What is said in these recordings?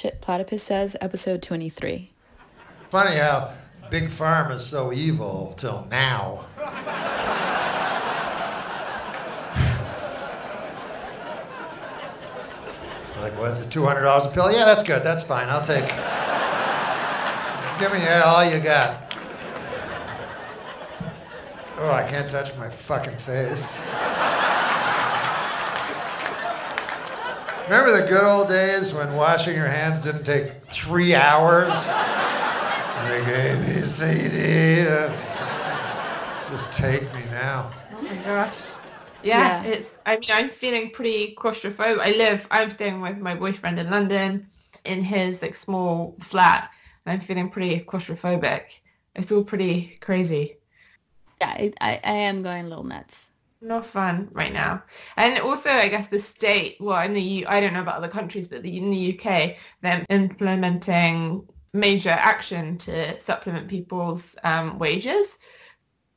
Shit Platypus Says, episode 23. Funny how Big Farm is so evil till now. it's like, what's it, $200 a pill? Yeah, that's good. That's fine. I'll take it. Give me all you got. Oh, I can't touch my fucking face. Remember the good old days when washing your hands didn't take three hours? Like A, B, C, D. Uh, just take me now. Oh my gosh. Yeah, Yeah. it's. I mean, I'm feeling pretty claustrophobic. I live. I'm staying with my boyfriend in London, in his like small flat. And I'm feeling pretty claustrophobic. It's all pretty crazy. Yeah, I, I, I am going a little nuts. Not fun right now. And also, I guess the state. Well, in the U, I don't know about other countries, but the, in the UK, they're implementing major action to supplement people's um, wages.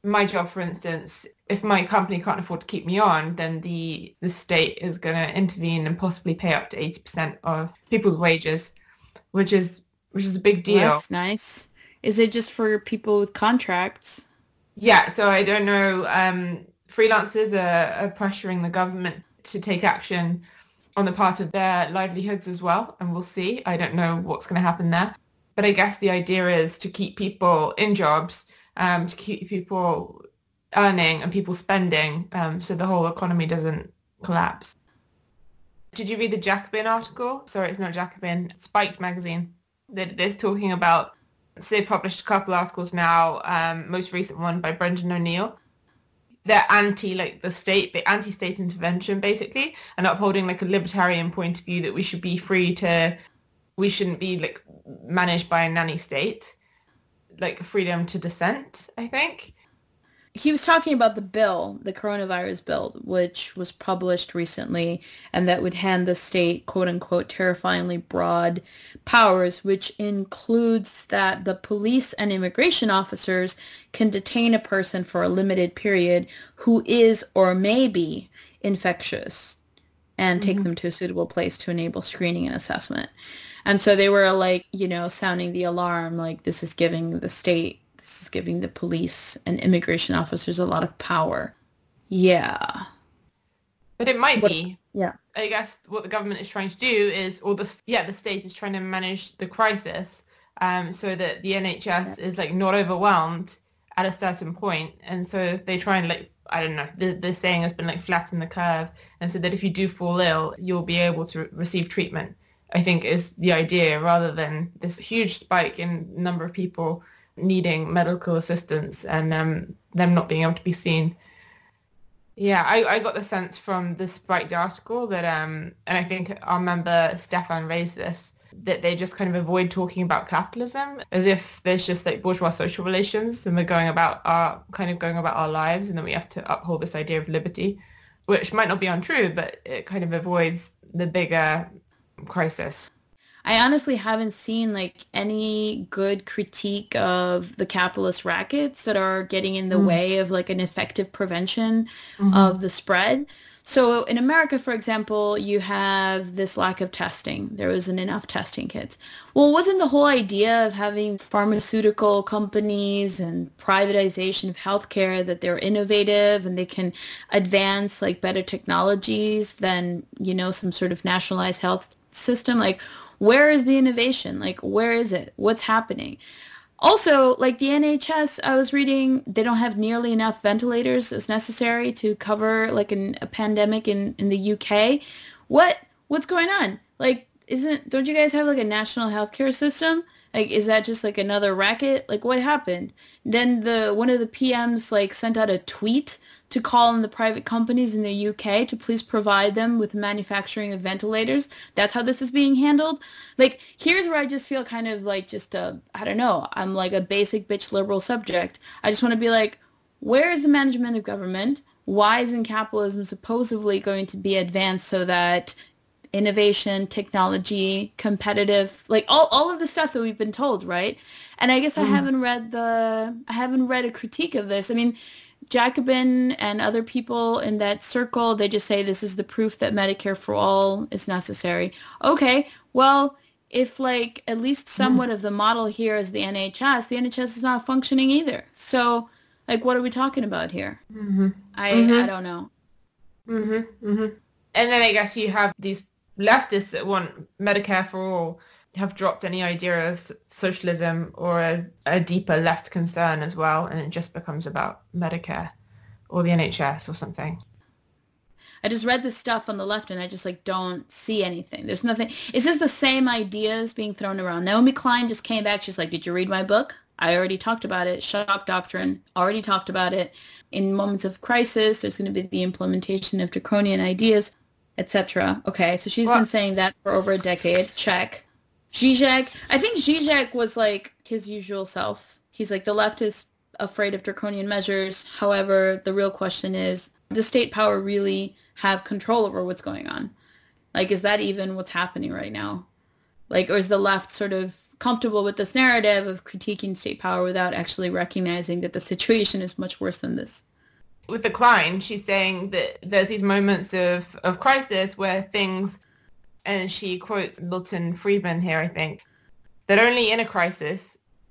My job, for instance, if my company can't afford to keep me on, then the the state is going to intervene and possibly pay up to eighty percent of people's wages, which is which is a big deal. Well, that's nice. Is it just for people with contracts? Yeah, so I don't know. Um, freelancers are, are pressuring the government to take action on the part of their livelihoods as well, and we'll see. I don't know what's going to happen there, but I guess the idea is to keep people in jobs, um, to keep people earning and people spending, um, so the whole economy doesn't collapse. Did you read the Jacobin article? Sorry, it's not Jacobin. Spiked magazine. They're talking about so they've published a couple articles now. Um, most recent one by Brendan O'Neill. They're anti like the state, anti-state intervention basically, and upholding like a libertarian point of view that we should be free to, we shouldn't be like managed by a nanny state, like freedom to dissent. I think. He was talking about the bill, the coronavirus bill, which was published recently, and that would hand the state, quote unquote, terrifyingly broad powers, which includes that the police and immigration officers can detain a person for a limited period who is or may be infectious and take Mhm. them to a suitable place to enable screening and assessment. And so they were like, you know, sounding the alarm, like this is giving the state, giving the police and immigration officers a lot of power. Yeah. But it might What- be. yeah. I guess what the government is trying to do is, or the yeah, the state is trying to manage the crisis, um, so that the NHS is like not overwhelmed at a certain point, and so they try and like I don't know. The the saying has been like flatten the curve, and so that if you do fall ill, you'll be able to re- receive treatment. I think is the idea rather than this huge spike in number of people needing medical assistance and um, them not being able to be seen. Yeah, I, I got the sense from the Spiked article that, um, and I think our member Stefan raised this, that they just kind of avoid talking about capitalism as if there's just like bourgeois social relations and we're going about our kind of going about our lives and then we have to uphold this idea of liberty, which might not be untrue, but it kind of avoids the bigger crisis. I honestly haven't seen like any good critique of the capitalist rackets that are getting in the Mm. way of like an effective prevention Mm-hmm. of the spread. So in America, for example, you have this lack of testing. There wasn't enough testing kits. Well, wasn't the whole idea of having pharmaceutical companies and privatization of healthcare that they're innovative and they can advance like better technologies than, you know, some sort of nationalized health system? Like, where is the innovation? Like, where is it? What's happening? Also, like the NHS, I was reading, they don't have nearly enough ventilators as necessary to cover like an, a pandemic in, in the UK. What what's going on? Like, isn't don't you guys have like a national healthcare system? Like, is that just like another racket? Like, what happened? Then the one of the PMs like sent out a tweet to call on the private companies in the UK to please provide them with manufacturing of ventilators. That's how this is being handled. Like, here's where I just feel kind of like just a, I don't know, I'm like a basic bitch liberal subject. I just want to be like, where is the management of government? Why isn't capitalism supposedly going to be advanced so that innovation, technology, competitive, like all, all of the stuff that we've been told, right? And I guess I Mhm. haven't read the, I haven't read a critique of this. I mean, Jacobin and other people in that circle, they just say this is the proof that Medicare for all is necessary. Okay, well, if like at least somewhat of the model here is the NHS, the NHS is not functioning either. So like what are we talking about here? Mm-hmm. I Mhm. I don't know. Mhm. Mhm. And then I guess you have these leftists that want Medicare for all have dropped any idea of socialism or a, a deeper left concern as well, and it just becomes about Medicare or the NHS or something. I just read the stuff on the left and I just like don't see anything. There's nothing. It's just the same ideas being thrown around. Naomi Klein just came back. She's like, "Did you read my book? I already talked about it. Shock doctrine. Already talked about it. In moments of crisis, there's going to be the implementation of draconian ideas, etc." Okay, so she's Well- been saying that for over a decade. Check. Zizek. I think Zizek was like his usual self. He's like the left is afraid of draconian measures. However, the real question is, does state power really have control over what's going on? Like, is that even what's happening right now? Like, or is the left sort of comfortable with this narrative of critiquing state power without actually recognizing that the situation is much worse than this? With the Klein, she's saying that there's these moments of, of crisis where things, and she quotes Milton Friedman here, I think, that only in a crisis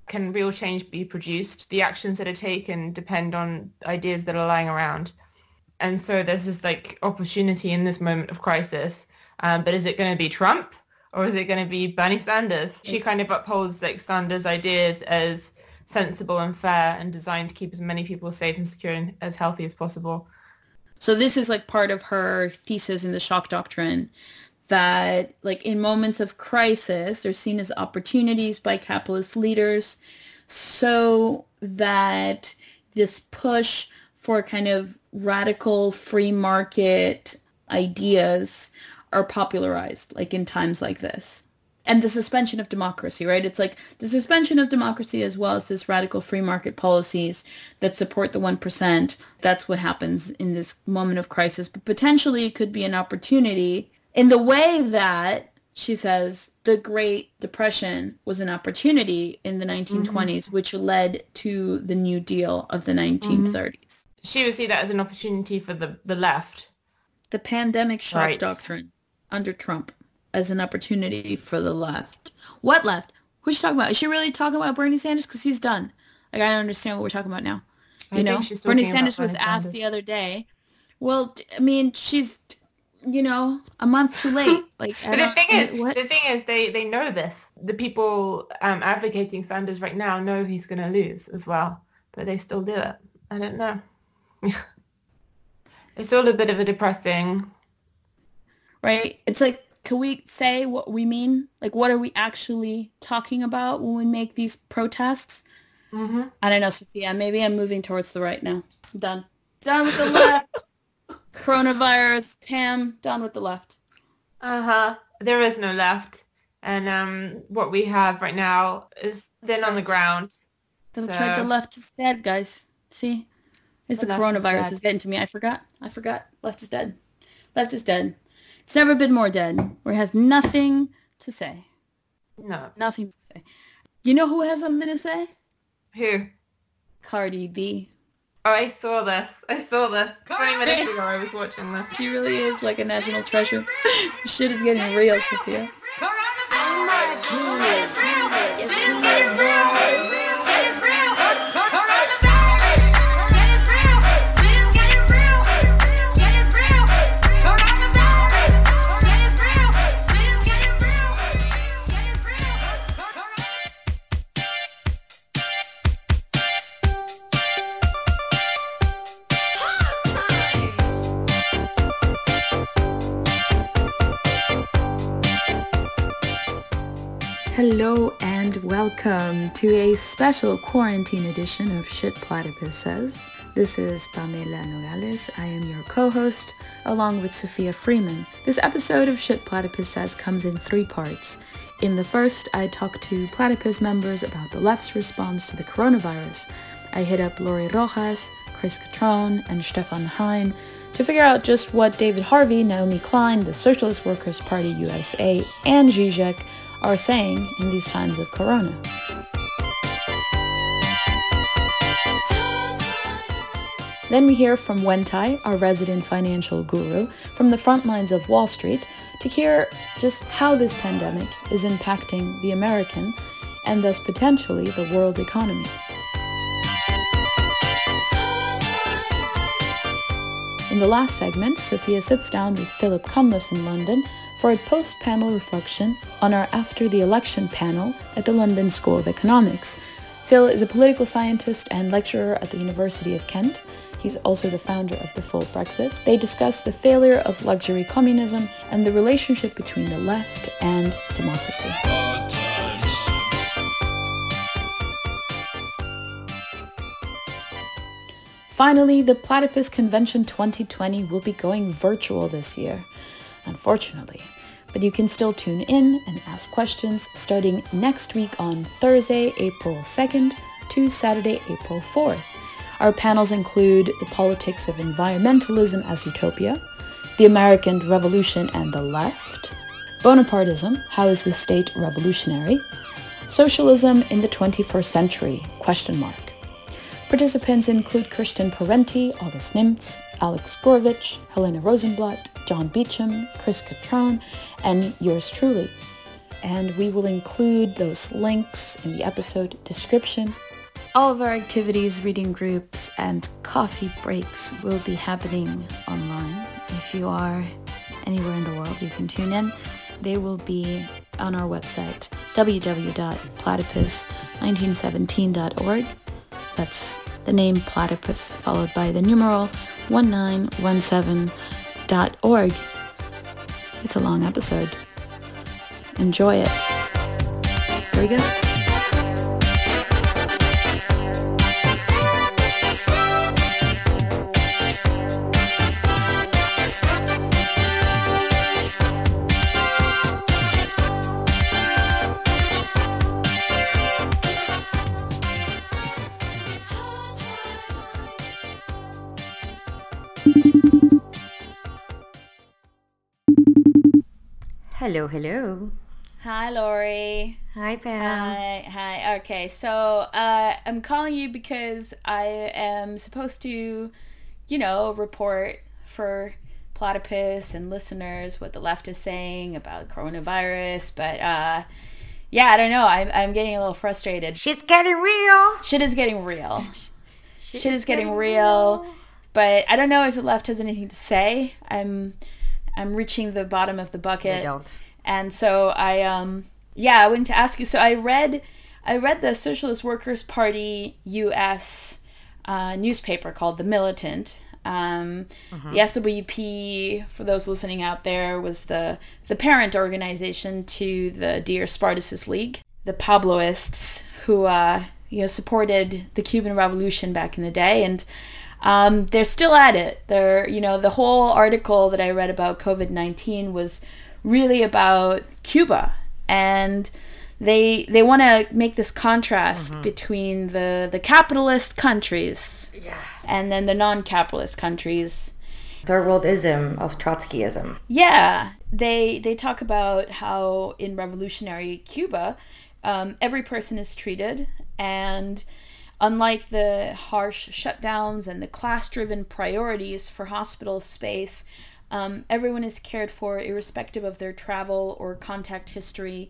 can real change be produced. The actions that are taken depend on ideas that are lying around. And so there's this like opportunity in this moment of crisis. Um, but is it going to be Trump or is it going to be Bernie Sanders? She kind of upholds like Sanders' ideas as sensible and fair and designed to keep as many people safe and secure and as healthy as possible. So this is like part of her thesis in the shock doctrine that like in moments of crisis, they're seen as opportunities by capitalist leaders. So that this push for kind of radical free market ideas are popularized like in times like this. And the suspension of democracy right? It's like the suspension of democracy as well as this radical free market policies that support the 1% that's what happens in this moment of crisis. But potentially it could be an opportunity in the way that she says the great depression was an opportunity in the mm-hmm. 1920s which led to the new deal of the mm-hmm. 1930s She would see that as an opportunity for the, the left. the pandemic shock Right. doctrine under Trump as an opportunity for the left. What left? Who's she talking about? Is she really talking about Bernie Sanders? Because he's done. Like I don't understand what we're talking about now. I You think know, she's Bernie Sanders was Bernie asked Sanders. the other day. Well, I mean, she's, you know, a month too late. Like, But the thing is, what? the thing is, they they know this. The people um, advocating Sanders right now know he's going to lose as well, but they still do it. I don't know. it's all a bit of a depressing. right? It's like, can we say what we mean? Like, what are we actually talking about when we make these protests? hmm I don't know, Sophia. Maybe I'm moving towards the right now. I'm done. Done with the left. Coronavirus. Pam. Done with the left. Uh huh. There is no left, and um, what we have right now is thin on the ground. That's right. The left is dead, guys. See? It's The the, is coronavirus dead. is getting to me. I forgot. I forgot. Left is dead. Left is dead. It's never been more dead. Where it has nothing to say. No. Nothing to say. You know who has something to say? Who? Cardi B. Oh, I saw this. I saw this. 20 minutes ago, I was watching this. She really is like a national treasure. Shit is getting real, Sophia. And welcome to a special quarantine edition of Shit Platypus Says. This is Pamela Nogales. I am your co-host along with Sophia Freeman. This episode of Shit Platypus Says comes in three parts. In the first, I talk to Platypus members about the left's response to the coronavirus. I hit up Lori Rojas, Chris Cutrone, and Stefan Hein to figure out just what David Harvey, Naomi Klein, the Socialist Workers Party USA, and Zizek are saying in these times of corona. Then we hear from Wentai, our resident financial guru, from the front lines of Wall Street, to hear just how this pandemic is impacting the American and thus potentially the world economy. In the last segment, Sophia sits down with Philip Cunliffe in London for a post-panel reflection on our After the Election panel at the London School of Economics. Phil is a political scientist and lecturer at the University of Kent. He's also the founder of the Full Brexit. They discuss the failure of luxury communism and the relationship between the left and democracy. Finally, the Platypus Convention 2020 will be going virtual this year, unfortunately. But you can still tune in and ask questions starting next week on Thursday, April 2nd to Saturday, April 4th. Our panels include the politics of environmentalism as utopia, the American Revolution and the left, Bonapartism, how is the state revolutionary, socialism in the 21st century, question mark. Participants include Christian Parenti, August Nimtz, Alex Gourevitch, Helena Rosenblatt, John Beecham, Chris Cutrone, and yours truly. And we will include those links in the episode description. All of our activities, reading groups, and coffee breaks will be happening online. If you are anywhere in the world, you can tune in. They will be on our website, www.platypus1917.org. That's the name platypus followed by the numeral 1917.org. It's a long episode. Enjoy it. Here we go. Hello, hello. Hi, Laurie. Hi, Pam. Hi, hi. Okay, so uh, I'm calling you because I am supposed to, you know, report for platypus and listeners what the left is saying about coronavirus. But uh, yeah, I don't know. I'm, I'm getting a little frustrated. Shit's getting real. Shit is getting real. Shit is getting real. But I don't know if the left has anything to say. I'm I'm reaching the bottom of the bucket. They don't. And so I um yeah, I wanted to ask you. So I read I read the Socialist Workers Party U.S. Uh, newspaper called The Militant. Um, The SWP, for those listening out there, was the the parent organization to the Dear Spartacist League, the Pabloists, who uh, you know supported the Cuban Revolution back in the day, and um, they're still at it. They're, you know, the whole article that I read about COVID 19 was really about Cuba. And they they want to make this contrast between the, the capitalist countries and then the non capitalist countries. Third worldism of Trotskyism. Yeah, they they talk about how in revolutionary Cuba, um, every person is treated, and unlike the harsh shutdowns and the class-driven priorities for hospital space, um, everyone is cared for irrespective of their travel or contact history,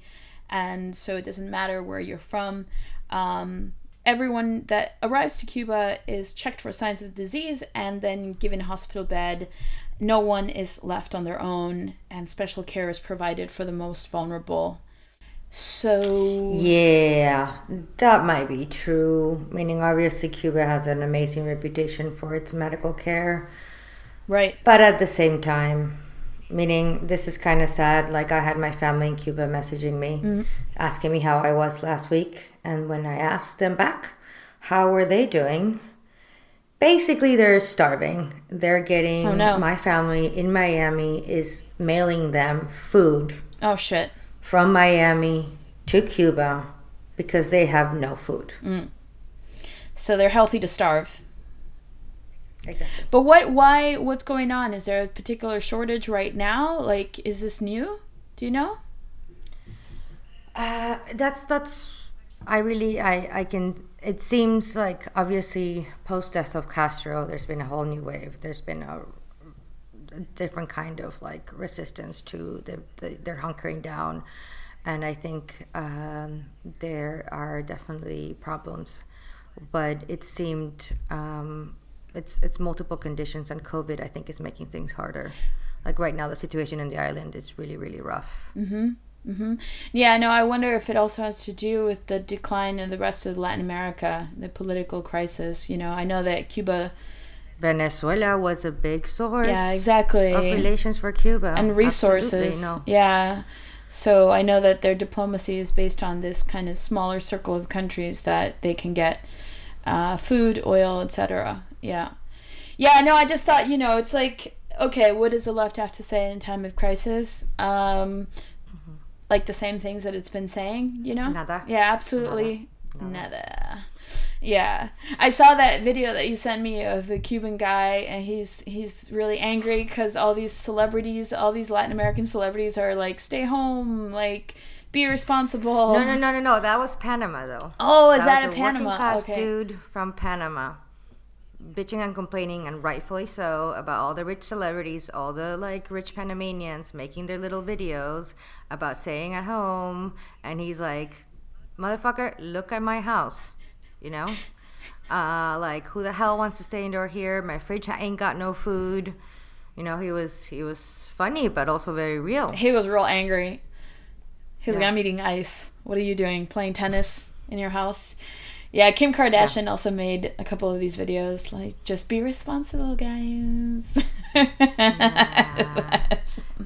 and so it doesn't matter where you're from. Um, everyone that arrives to Cuba is checked for signs of disease and then given a hospital bed. No one is left on their own, and special care is provided for the most vulnerable. So, Yeah, that might be true. Meaning, obviously, Cuba has an amazing reputation for its medical care. right. But at the same time, meaning this is kind of sad. Like, I had my family in Cuba messaging me, mm-hmm. asking me how I was last week. And when I asked them back, how were they doing? Basically, they're starving. They're getting, Oh, no. my family in Miami is mailing them food Oh, shit. From Miami to Cuba because they have no food. So they're healthy to starve. Exactly. But what, why, what's going on? Is there a particular shortage right now? Like, is this new? Do you know? Uh, that's that's. I really I I can. It seems like obviously post death of Castro, there's been a whole new wave. There's been a a different kind of like resistance to the, the their hunkering down, and I think um, there are definitely problems, but it seemed um, it's it's multiple conditions, and COVID I think is making things harder. Like right now, the situation in the island is really really rough. hmm Yeah, no, I wonder if it also has to do with the decline of the rest of Latin America, the political crisis. You know, I know that Cuba, Venezuela was a big source. yeah, exactly, Of relations for Cuba and resources. No. Yeah. So I know that their diplomacy is based on this kind of smaller circle of countries that they can get uh, food, oil, etc. Yeah. Yeah, no, I just thought, you know, it's like, okay, what does the left have to say in time of crisis? Um, like the same things that it's been saying, you know? Nada. Yeah, absolutely. Nada. Yeah. I saw that video that you sent me of the Cuban guy and he's he's really angry cuz all these celebrities, all these Latin American celebrities are like stay home, like be responsible. No, no, no, no, no. That was Panama, though. Oh, is that, was a Panama? Working class okay. dude from Panama, bitching and complaining, and rightfully so, about all the rich celebrities, all the like rich Panamanians making their little videos about staying at home, and he's like, "Motherfucker, look at my house," you know. Uh, like who the hell wants to stay indoor here? My fridge ain't got no food. You know, he was he was funny, but also very real. He was real angry. He was like, I'm eating ice. What are you doing? Playing tennis in your house? Yeah, Kim Kardashian also made a couple of these videos. Like, just be responsible, guys.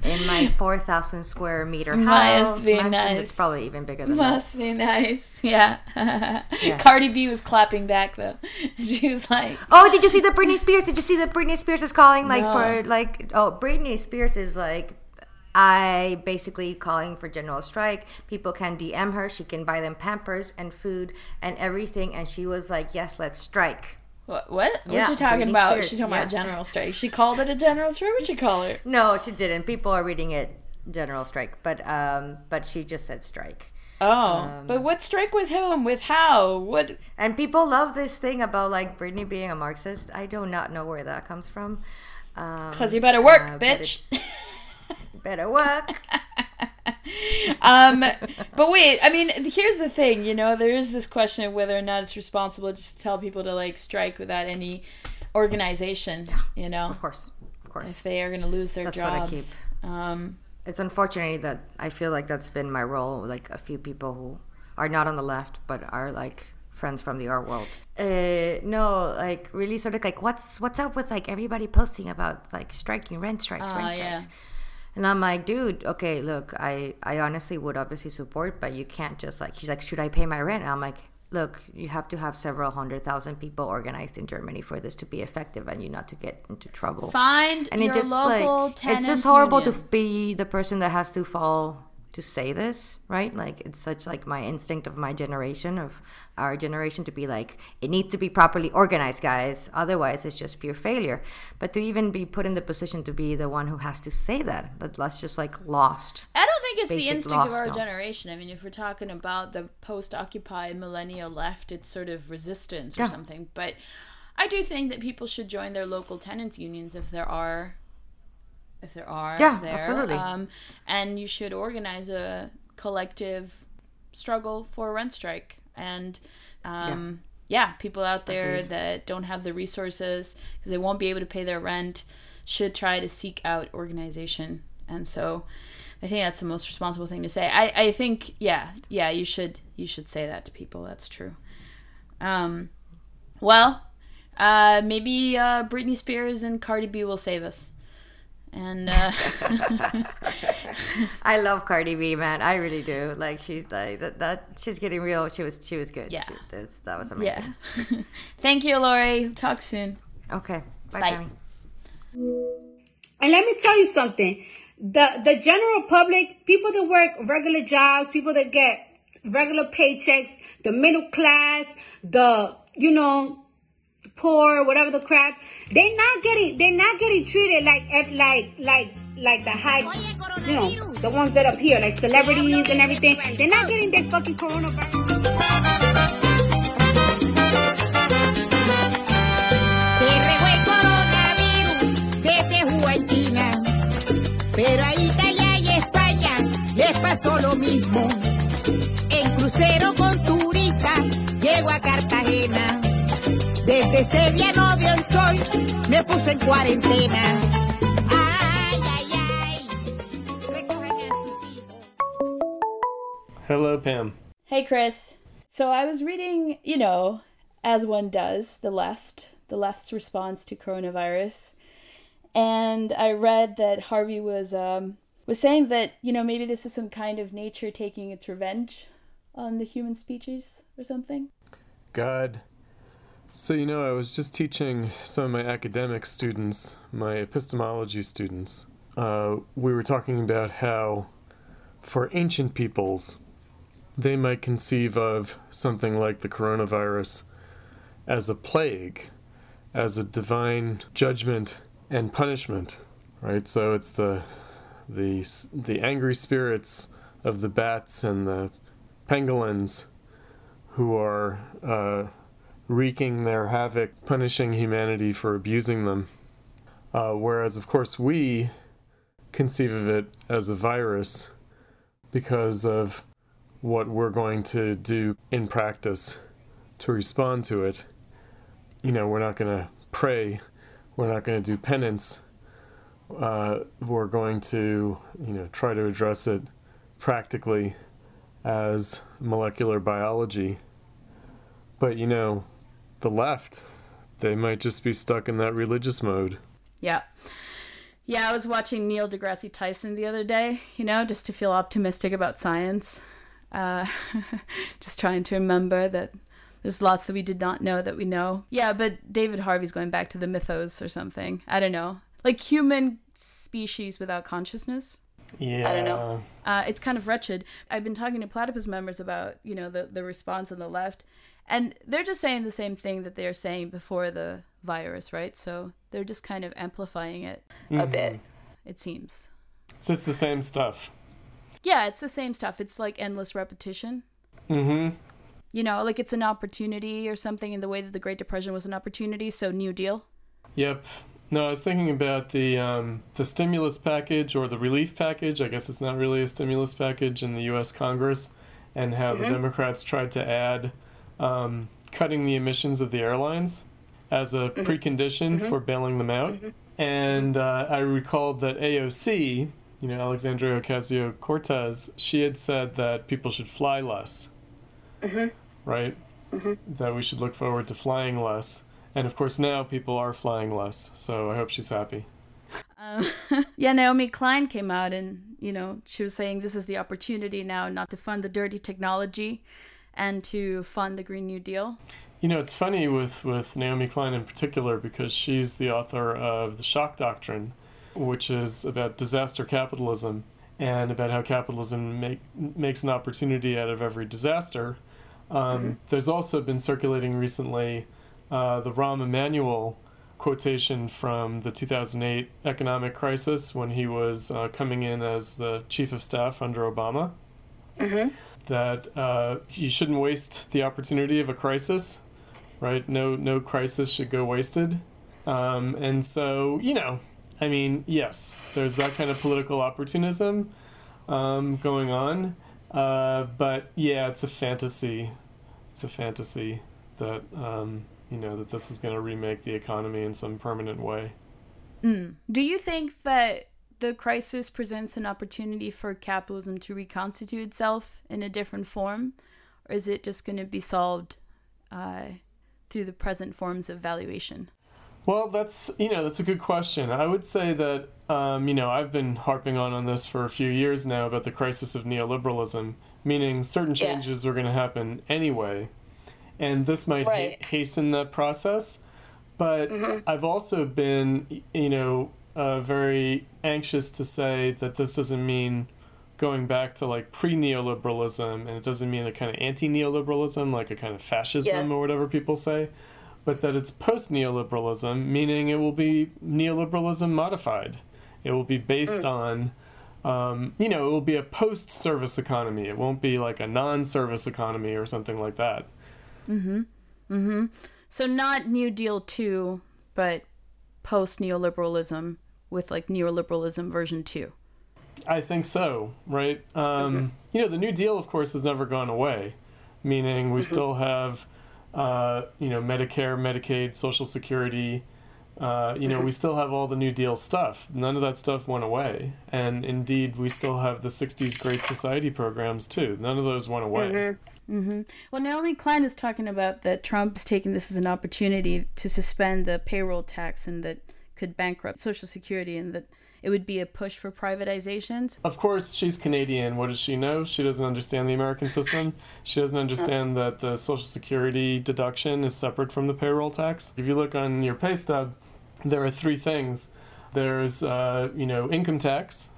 In my four thousand square meter Must house, be mansion, nice. it's probably even bigger than that. Must be nice. Yeah. Cardi B was clapping back, though. She was like, Oh, did you see the Britney Spears? Did you see that Britney Spears is calling like No. for like oh Britney Spears is like I basically calling for general strike. People can DM her. She can buy them Pampers and food and everything. And she was like, "Yes, let's strike." what? What, Yeah, what you talking about? Spears, She talking yeah. about general strike. She called it a general strike? What'd she call it? No, she didn't. People are reading it general strike, but um, but she just said strike. Oh, Um, but what strike with whom? With how? What? And people love this thing about like Britney being a Marxist. I do not know where that comes from. Um, Because you better work, uh, bitch. better work. um, but wait, I mean, here's the thing. You know, there is this question of whether or not it's responsible just to tell people to like strike without any organization. You know, Of course, of course. if they are going to lose their That's jobs. Um, it's unfortunate that I feel like that's been my role. Like a few people who are not on the left but are like friends from the art world. Uh, no, like really sort of like what's what's up with like everybody posting about like striking rent strikes, Ah, rent strikes. yeah. And I'm like, dude, okay, look, I I honestly would obviously support, but you can't just like. She's like, should I pay my rent? And I'm like, look, you have to have several hundred thousand people organized in Germany for this to be effective, and you not to get into trouble find and your it just local like it's just horrible union. to be the person that has to fall to say this right like it's such like my instinct of my generation of our generation to be like it needs to be properly organized guys otherwise it's just pure failure but to even be put in the position to be the one who has to say that that that's just like lost I don't think it's the instinct of our now. generation. I mean, if we're talking about the post-Occupy millennial left, it's sort of resistance or Yeah. something. But I do think that people should join their local tenants unions if there are, if there are. Yeah, there. absolutely. Um, and you should organize a collective struggle for a rent strike. And um, yeah. people out there Agreed. that don't have the resources because they won't be able to pay their rent should try to seek out organization. And so I think that's the most responsible thing to say. I, I think yeah, yeah, you should you should say that to people. That's true. Um well, uh maybe uh Britney Spears and Cardi B will save us. And uh i love cardi b man i really do like she's like that, that she's getting real she was she was good Yeah. She- that's- that was amazing yeah. Thank you, Lori. Talk soon. okay bye, Bye. Tammy. And let me tell you something. The the general public, people that work regular jobs, people that get regular paychecks, the middle class, the you know, poor, whatever the crap. They're not getting they're not getting treated like like like like the high, you know, the ones that up here, like celebrities and everything. They're not getting their fucking coronavirus. Pero a Italia y España les pasó lo mismo. Desde ese día no vio el sol, me puse en cuarentena. Ay, ay, ay. Recogen a sus hijos. Hello, Pam. Hey, Chris. So I was reading, you know, as one does, the left, the left's response to coronavirus, and I read that Harvey was um, was saying that you know maybe this is some kind of nature taking its revenge on the human species or something. God. So, you know, I was just teaching some of my academic students, my epistemology students. Uh, we were talking about how, for ancient peoples, they might conceive of something like the coronavirus as a plague, as a divine judgment and punishment, right? So it's the the the angry spirits of the bats and the pangolins who are uh, wreaking their havoc, punishing humanity for abusing them. Uh, whereas, of course, we conceive of it as a virus because of what we're going to do in practice to respond to it. You know, we're not going to pray, we're not going to do penance. Uh, we're going to, you know, try to address it practically as molecular biology. But you know, the left, they might just be stuck in that religious mode. Yeah. Yeah, I was watching Neil deGrasse Tyson the other day, you know, just to feel optimistic about science. Uh, just trying to remember that there's lots that we did not know that we know. Yeah, but David Harvey's going back to the mythos or something. I don't know. Like human species without consciousness. Yeah. I don't know. Uh, it's kind of wretched. I've been talking to platypus members about, you know, the, the response on the left, and they're just saying the same thing that they were saying before the virus, right? So they're just kind of amplifying it a bit, it seems. It's just the same stuff. Yeah, it's the same stuff. It's like endless repetition. Mm-hmm. You know, like it's an opportunity or something in the way that the Great Depression was an opportunity. So, New Deal. Yep. No, I was thinking about the um, the stimulus package or the relief package. I guess it's not really a stimulus package in the U.S. Congress, and how the Democrats tried to add um, cutting the emissions of the airlines as a precondition for bailing them out. And uh, I recalled that AOC, you know, Alexandria Ocasio Cortez, she had said that people should fly less. Right? That we should look forward to flying less. And of course, now people are flying less. So I hope she's happy. Um, yeah, Naomi Klein came out and, you know, she was saying this is the opportunity now not to fund the dirty technology and to fund the Green New Deal. You know, it's funny with, with Naomi Klein in particular because she's the author of The Shock Doctrine, which is about disaster capitalism and about how capitalism make, makes an opportunity out of every disaster. Um, There's also been circulating recently uh, the Rahm Emanuel quotation from the 2008 economic crisis when he was uh, coming in as the chief of staff under Obama. That uh, you shouldn't waste the opportunity of a crisis, right? No, no crisis should go wasted. Um, and so, you know, I mean, yes, there's that kind of political opportunism um, going on. Uh, but yeah, it's a fantasy. It's a fantasy that um, you know that this is going to remake the economy in some permanent way. Do you think that the crisis presents an opportunity for capitalism to reconstitute itself in a different form? Or is it just going to be solved uh, through the present forms of valuation? Well, that's you know that's a good question. I would say that um, you know I've been harping on on this for a few years now about the crisis of neoliberalism, meaning certain Yeah. changes are going to happen anyway, and this might Right. ha- hasten that process. But I've also been you know uh, very anxious to say that this doesn't mean going back to like pre-neoliberalism, and it doesn't mean a kind of anti-neoliberalism, like a kind of fascism Yes. or whatever people say but that it's post neoliberalism, meaning it will be neoliberalism modified. It will be based on, um, you know, it will be a post service economy. It won't be like a non service economy or something like that. Mm-hmm. Mhm. So, not New Deal 2, but post neoliberalism with like neoliberalism version 2. I think so, right? Um, You know, the New Deal, of course, has never gone away, meaning we still have, uh, you know, Medicare, Medicaid, Social Security. Uh, you know, we still have all the New Deal stuff. None of that stuff went away. And indeed, we still have the 60s Great Society programs, too. None of those went away. Mhm. Well, Naomi Klein is talking about that Trump's taking this as an opportunity to suspend the payroll tax and that could bankrupt Social Security and that it would be a push for privatizations. Of course, she's Canadian. What does she know? She doesn't understand the American system. She doesn't understand that the Social Security deduction is separate from the payroll tax. If you look on your pay stub, there are three things. There's, uh, you know, income tax,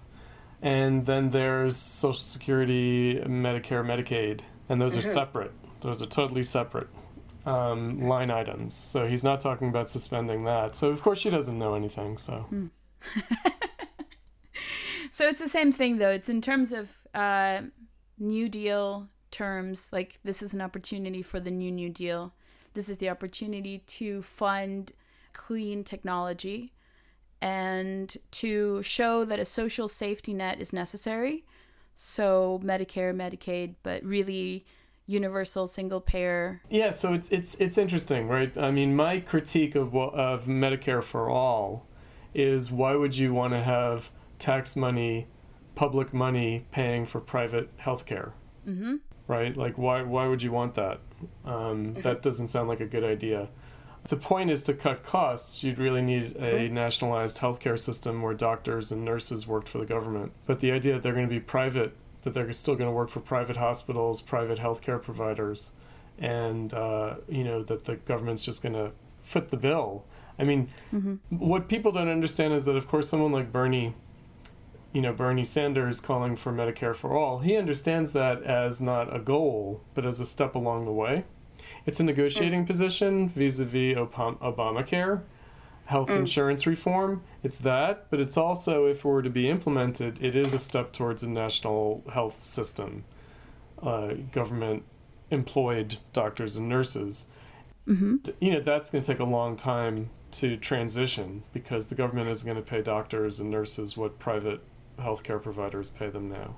and then there's Social Security, Medicare, Medicaid, and those are separate. Those are totally separate um, line items. So he's not talking about suspending that. So of course she doesn't know anything. So. So it's the same thing, though. It's in terms of uh, New Deal terms, like this is an opportunity for the new New Deal. This is the opportunity to fund clean technology and to show that a social safety net is necessary. So Medicare, Medicaid, but really universal single payer. Yeah, so it's it's it's interesting, right? I mean, my critique of of Medicare for all is why would you want to have tax money, public money paying for private health care? Mm-hmm. Right? Like, why why would you want that? Um, That doesn't sound like a good idea. The point is to cut costs. You'd really need a nationalized healthcare system where doctors and nurses worked for the government. But the idea that they're going to be private, that they're still going to work for private hospitals, private healthcare providers, and uh, you know that the government's just going to foot the bill. I mean, what people don't understand is that, of course, someone like Bernie, you know, Bernie Sanders calling for Medicare for all, he understands that as not a goal, but as a step along the way. It's a negotiating position vis-a-vis Obam- Obamacare, health insurance reform. It's that, but it's also, if it were to be implemented, it is a step towards a national health system, uh, government employed doctors and nurses. D- You know, that's going to take a long time to transition because the government is going to pay doctors and nurses what private healthcare providers pay them now.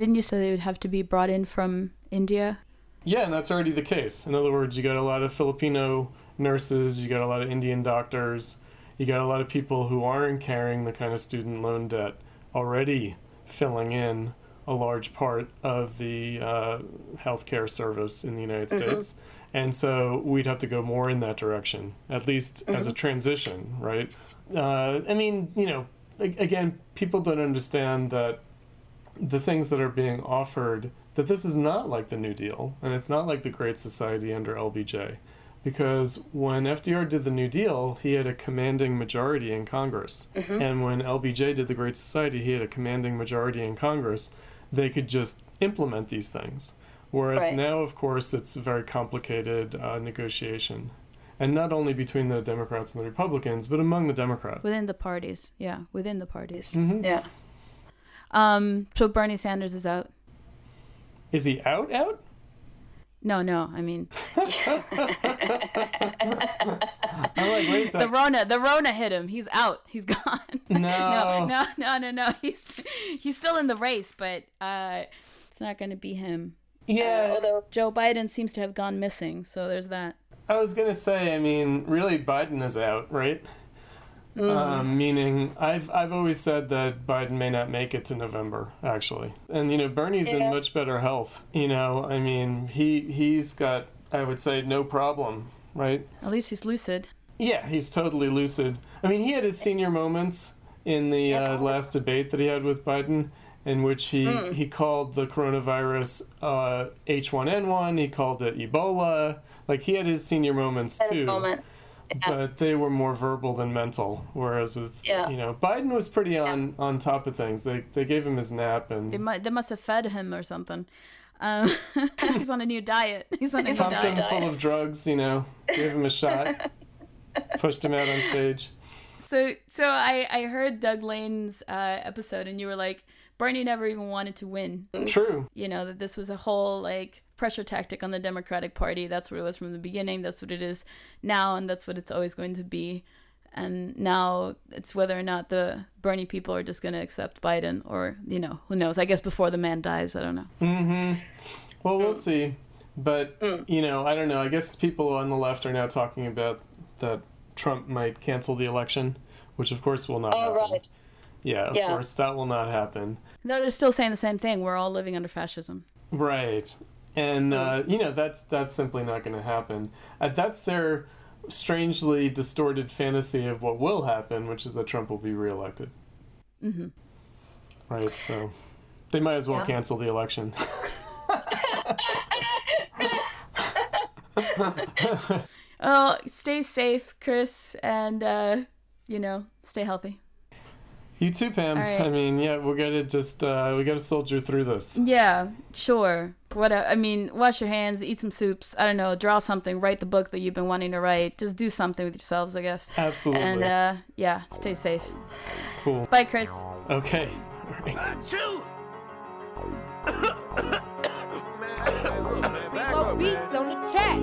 Didn't you say they would have to be brought in from India? Yeah, and that's already the case. In other words, you got a lot of Filipino nurses, you got a lot of Indian doctors, you got a lot of people who aren't carrying the kind of student loan debt already filling in a large part of the uh, healthcare service in the United States. And so we'd have to go more in that direction, at least as a transition, right? Uh, I mean, you know, again, people don't understand that the things that are being offered that this is not like the New Deal and it's not like the Great Society under LBJ. Because when FDR did the New Deal, he had a commanding majority in Congress. And when LBJ did the Great Society, he had a commanding majority in Congress. They could just implement these things. Whereas Right. now, of course, it's a very complicated uh, negotiation. And not only between the Democrats and the Republicans, but among the Democrats. Within the parties. Yeah, within the parties. Yeah. Um, so Bernie Sanders is out. Is he out, out? No, no, I mean I'm like, wait a the. Rona. The Rona hit him. He's out. He's gone. No. no, no, no, no, no. He's he's still in the race, but uh, it's not going to be him. Yeah, Although Joe Biden seems to have gone missing, so there's that. I was gonna say. I mean, really, Biden is out, right? Um, meaning, I've I've always said that Biden may not make it to November, actually. And you know, Bernie's in much better health. You know, I mean, he he's got, I would say, no problem, right? At least he's lucid. Yeah, he's totally lucid. I mean, he had his senior moments in the uh, last debate that he had with Biden, in which he, he called the coronavirus uh, H1N1, he called it Ebola. Like, he had his senior moments too. moment. But they were more verbal than mental. Whereas with, Yeah. you know, Biden was pretty on, on top of things. They, they gave him his nap They and must they must have fed him or something. Um, he's on a new diet. He's on a new pumped him diet. full of drugs, you know, gave him a shot, pushed him out on stage. So so I I heard Doug Lain's uh, episode, and you were like, Bernie never even wanted to win. True. You know that this was a whole like pressure tactic on the Democratic Party. That's what it was from the beginning. That's what it is now, and that's what it's always going to be. and now it's whether or not the Bernie people are just going to accept Biden, or you know, who knows? I guess before the man dies, I don't know. Mm-hmm. Well, we'll see. But you know, I don't know. I guess people on the left are now talking about that Trump might cancel the election, which of course will not. Oh, happen. right. Yeah, of Yeah. course that will not happen. No, they're still saying the same thing. We're all living under fascism. Right. And uh, you know that's that's simply not going to happen. Uh, that's their strangely distorted fantasy of what will happen, which is that Trump will be reelected. hmm Right. So they might as well Yeah. cancel the election. Well, stay safe, Chris, and uh, you know, stay healthy. You too, Pam. All right. I mean, yeah, we're gonna just uh, we got to soldier through this. Yeah, sure. What I mean, wash your hands, eat some soups. I don't know, draw something, write the book that you've been wanting to write. Just do something with yourselves, I guess. Absolutely. And uh, yeah, stay safe. cool. Bye, Chris. Okay. All right. Beats on the track.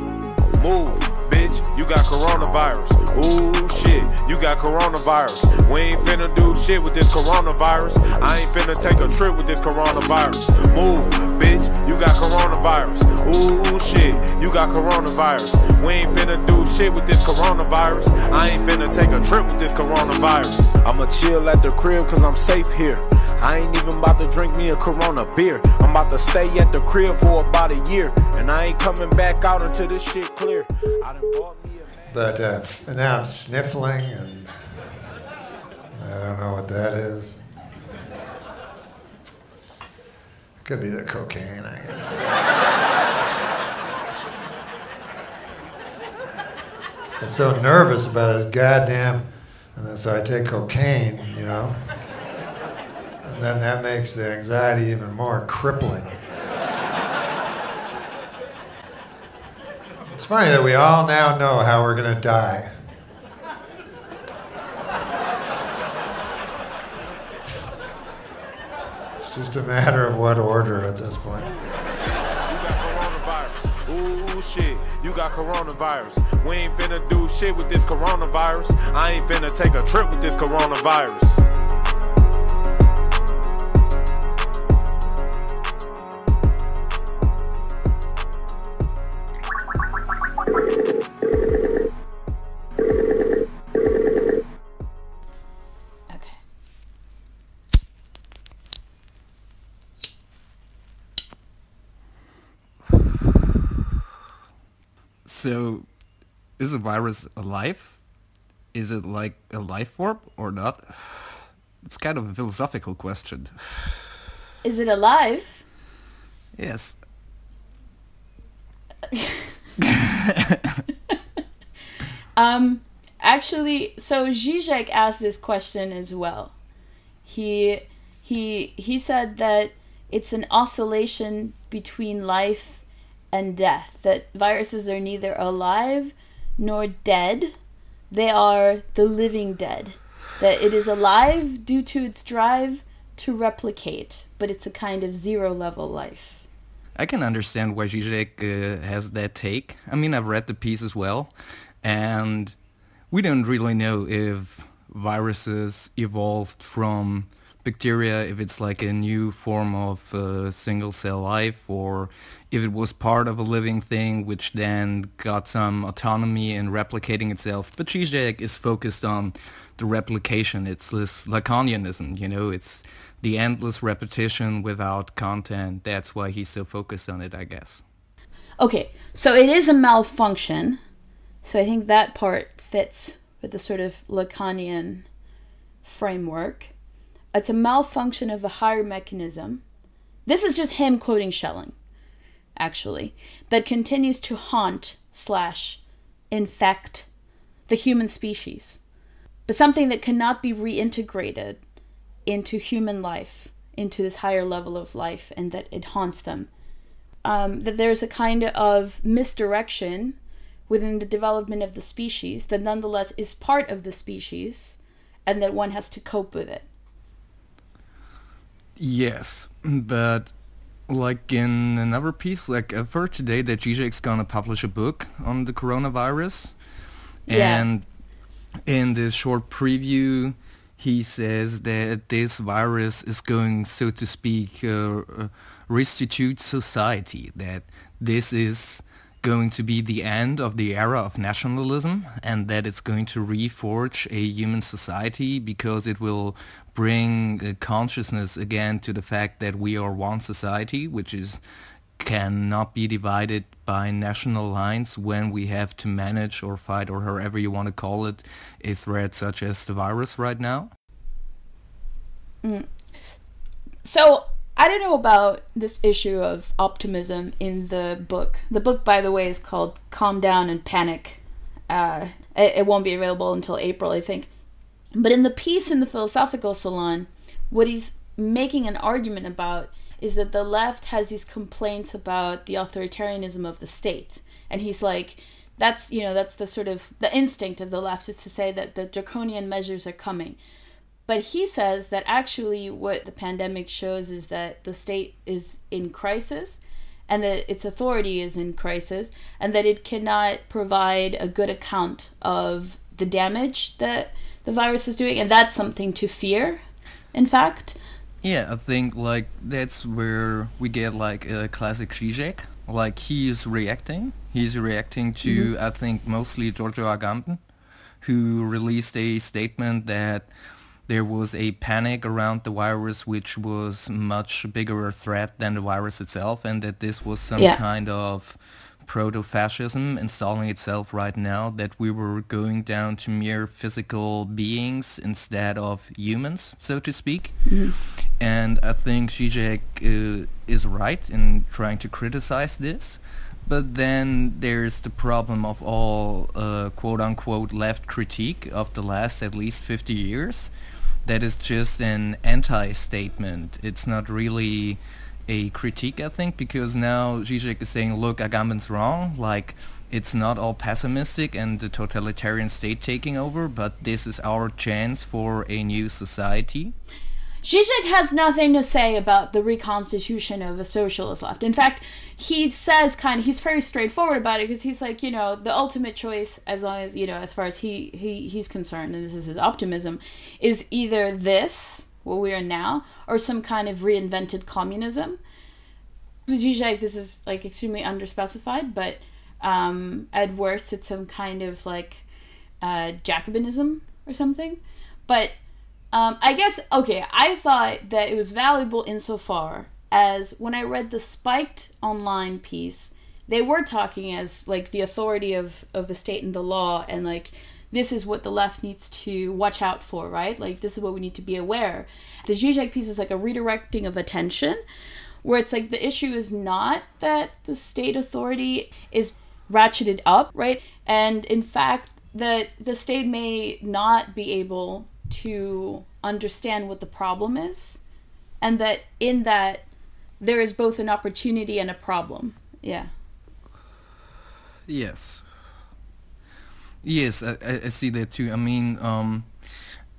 Move, bitch, you got coronavirus. Ooh, shit, you got coronavirus. We ain't finna do shit with this coronavirus. I ain't finna take a trip with this coronavirus. Move, bitch, you got coronavirus. Ooh, shit, you got coronavirus. We ain't finna do shit with this coronavirus. I ain't finna take a trip with this coronavirus. I'ma chill at the crib cause I'm safe here. I ain't even about to drink me a Corona beer. I'm about to stay at the crib for about a year. And I ain't coming back out until this shit clear. But uh, now I'm sniffling, and I don't know what that is. Could be the cocaine, I guess. Get so nervous about this goddamn, and then so I take cocaine, you know, and then that makes the anxiety even more crippling. It's funny that we all now know how we're going to die. It's just a matter of what order at this point. You got coronavirus. Ooh, shit, you got coronavirus. We ain't finna do shit with this coronavirus. I ain't finna take a trip with this coronavirus. Is a virus alive? Is it like a life form or not? It's kind of a philosophical question. Is it alive? Yes. Um, actually, so Zizek asked this question as well. He he he said that it's an oscillation between life and death. That viruses are neither alive nor dead; they are the living dead. That it is alive due to its drive to replicate, but it's a kind of zero level life. I can understand why Zizek uh, has that take. I mean, I've read the piece as well, and we don't really know if viruses evolved from bacteria, if it's like a new form of uh, single cell life, or if it was part of a living thing which then got some autonomy in replicating itself. But Zizek is focused on the replication. It's this Lacanianism, you know, it's the endless repetition without content. That's why he's so focused on it, I guess. Okay, so it is a malfunction. So I think that part fits with the sort of Lacanian framework. It's a malfunction of a higher mechanism. This is just him quoting Schelling, actually, that continues to haunt slash infect the human species, but something that cannot be reintegrated into human life, into this higher level of life, and that it haunts them um, that there's a kind of misdirection within the development of the species that nonetheless is part of the species and that one has to cope with it. Yes, but like in another piece, like I've heard today that Zizek's gonna publish a book on the coronavirus, Yeah. and in the short preview, he says that this virus is going, so to speak, uh, uh, restitute society, that this is going to be the end of the era of nationalism and that it's going to reforge a human society because it will bring uh, consciousness again to the fact that we are one society, which is cannot be divided by national lines when we have to manage or fight or however you want to call it a threat such as the virus right now? Mm. So I don't know about this issue of optimism in the book. The book, by the way, is called Calm Down and Panic. Uh, it, it won't be available until April, I think. But in the piece in the Philosophical Salon, what he's making an argument about is that the left has these complaints about the authoritarianism of the state. And he's like, that's, you know, that's the sort of the instinct of the left is to say that the draconian measures are coming. But he says that actually what the pandemic shows is that the state is in crisis and that its authority is in crisis and that it cannot provide a good account of the damage that the virus is doing and that's something to fear in fact yeah, I think like that's where we get like a classic Zizek. Like he is reacting. He's reacting to mm-hmm. I think mostly Giorgio Agamben, who released a statement that there was a panic around the virus which was much bigger a threat than the virus itself and that this was some yeah. kind of proto-fascism installing itself right now that we were going down to mere physical beings instead of humans, so to speak. Mm-hmm. And I think Zizek uh, is right in trying to criticize this. But then there's the problem of all uh, quote-unquote left critique of the last at least 50 years. That is just an anti-statement. It's not really a critique, I think, because now Zizek is saying, look, Agamben's wrong. Like, it's not all pessimistic and the totalitarian state taking over, but this is our chance for a new society. Zizek has nothing to say about the reconstitution of a socialist left. In fact, he says kind of he's very straightforward about it because he's like, you know, the ultimate choice, as long as you know, as far as he he he's concerned, and this is his optimism, is either this what we are now, or some kind of reinvented communism. Zizek, this is like extremely underspecified, but um, at worst, it's some kind of like uh, Jacobinism or something. But um, I guess, okay, I thought that it was valuable insofar as when I read the Spiked online piece, they were talking as like the authority of, of the state and the law and like this is what the left needs to watch out for, right? Like this is what we need to be aware. The Zizek piece is like a redirecting of attention, where it's like the issue is not that the state authority is ratcheted up, right? And in fact, that the state may not be able to understand what the problem is, and that in that there is both an opportunity and a problem. Yeah. Yes. Yes, I, I see that too. I mean, um,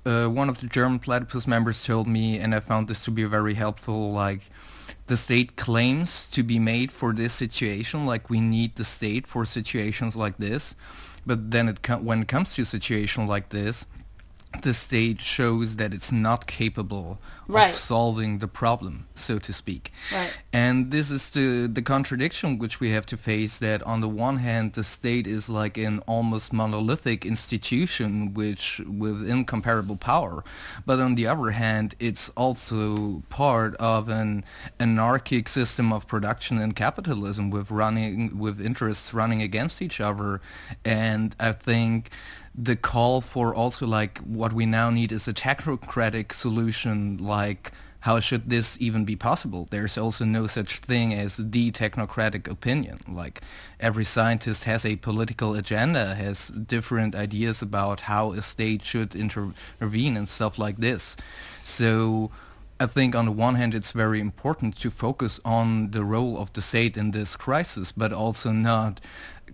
uh, one of the German platypus members told me, and I found this to be very helpful, like, the state claims to be made for this situation, like we need the state for situations like this. But then it when it comes to a situation like this, the state shows that it's not capable right. of solving the problem, so to speak. Right. And this is the, the contradiction which we have to face that on the one hand the state is like an almost monolithic institution which with incomparable power. But on the other hand it's also part of an anarchic system of production and capitalism with running with interests running against each other. And I think the call for also like what we now need is a technocratic solution like how should this even be possible? There's also no such thing as the technocratic opinion. Like every scientist has a political agenda, has different ideas about how a state should intervene and stuff like this. So I think on the one hand it's very important to focus on the role of the state in this crisis, but also not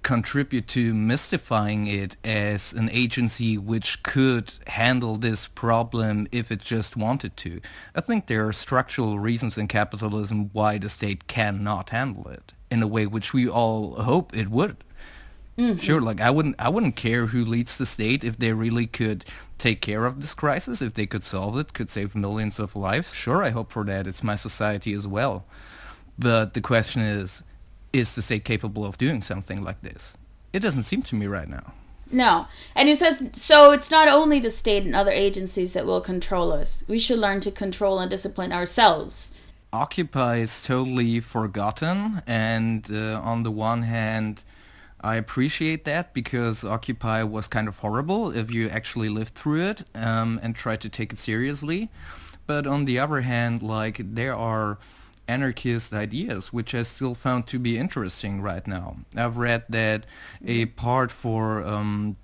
contribute to mystifying it as an agency which could handle this problem if it just wanted to. I think there are structural reasons in capitalism why the state cannot handle it in a way which we all hope it would. Mm-hmm. Sure, like I wouldn't I wouldn't care who leads the state if they really could take care of this crisis, if they could solve it, could save millions of lives. Sure, I hope for that. It's my society as well. But the question is, is the state capable of doing something like this? It doesn't seem to me right now. No. And he says, so it's not only the state and other agencies that will control us. We should learn to control and discipline ourselves. Occupy is totally forgotten, and uh, on the one hand, I appreciate that because Occupy was kind of horrible if you actually lived through it um, and tried to take it seriously. But on the other hand, like there are anarchist ideas which I still found to be interesting right now. I've read that a part for um,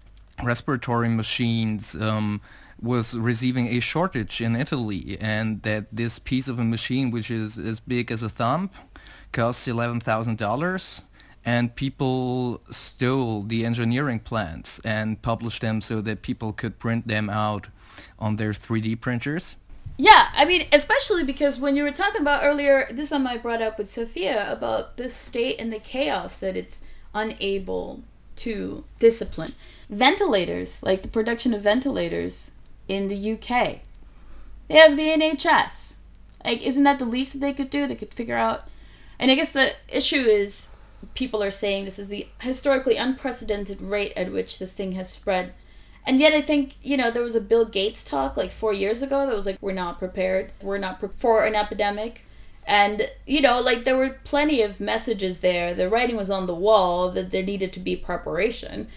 respiratory machines um, was receiving a shortage in Italy and that this piece of a machine which is as big as a thumb costs $11,000 and people stole the engineering plans and published them so that people could print them out on their 3D printers. Yeah, I mean, especially because when you were talking about earlier, this is something I brought up with Sophia about the state and the chaos that it's unable to discipline. Ventilators, like the production of ventilators in the UK, they have the NHS. Like, isn't that the least that they could do? They could figure out. And I guess the issue is people are saying this is the historically unprecedented rate at which this thing has spread. And yet, I think, you know, there was a Bill Gates talk like four years ago that was like, we're not prepared. We're not pre- for an epidemic. And, you know, like there were plenty of messages there. The writing was on the wall that there needed to be preparation.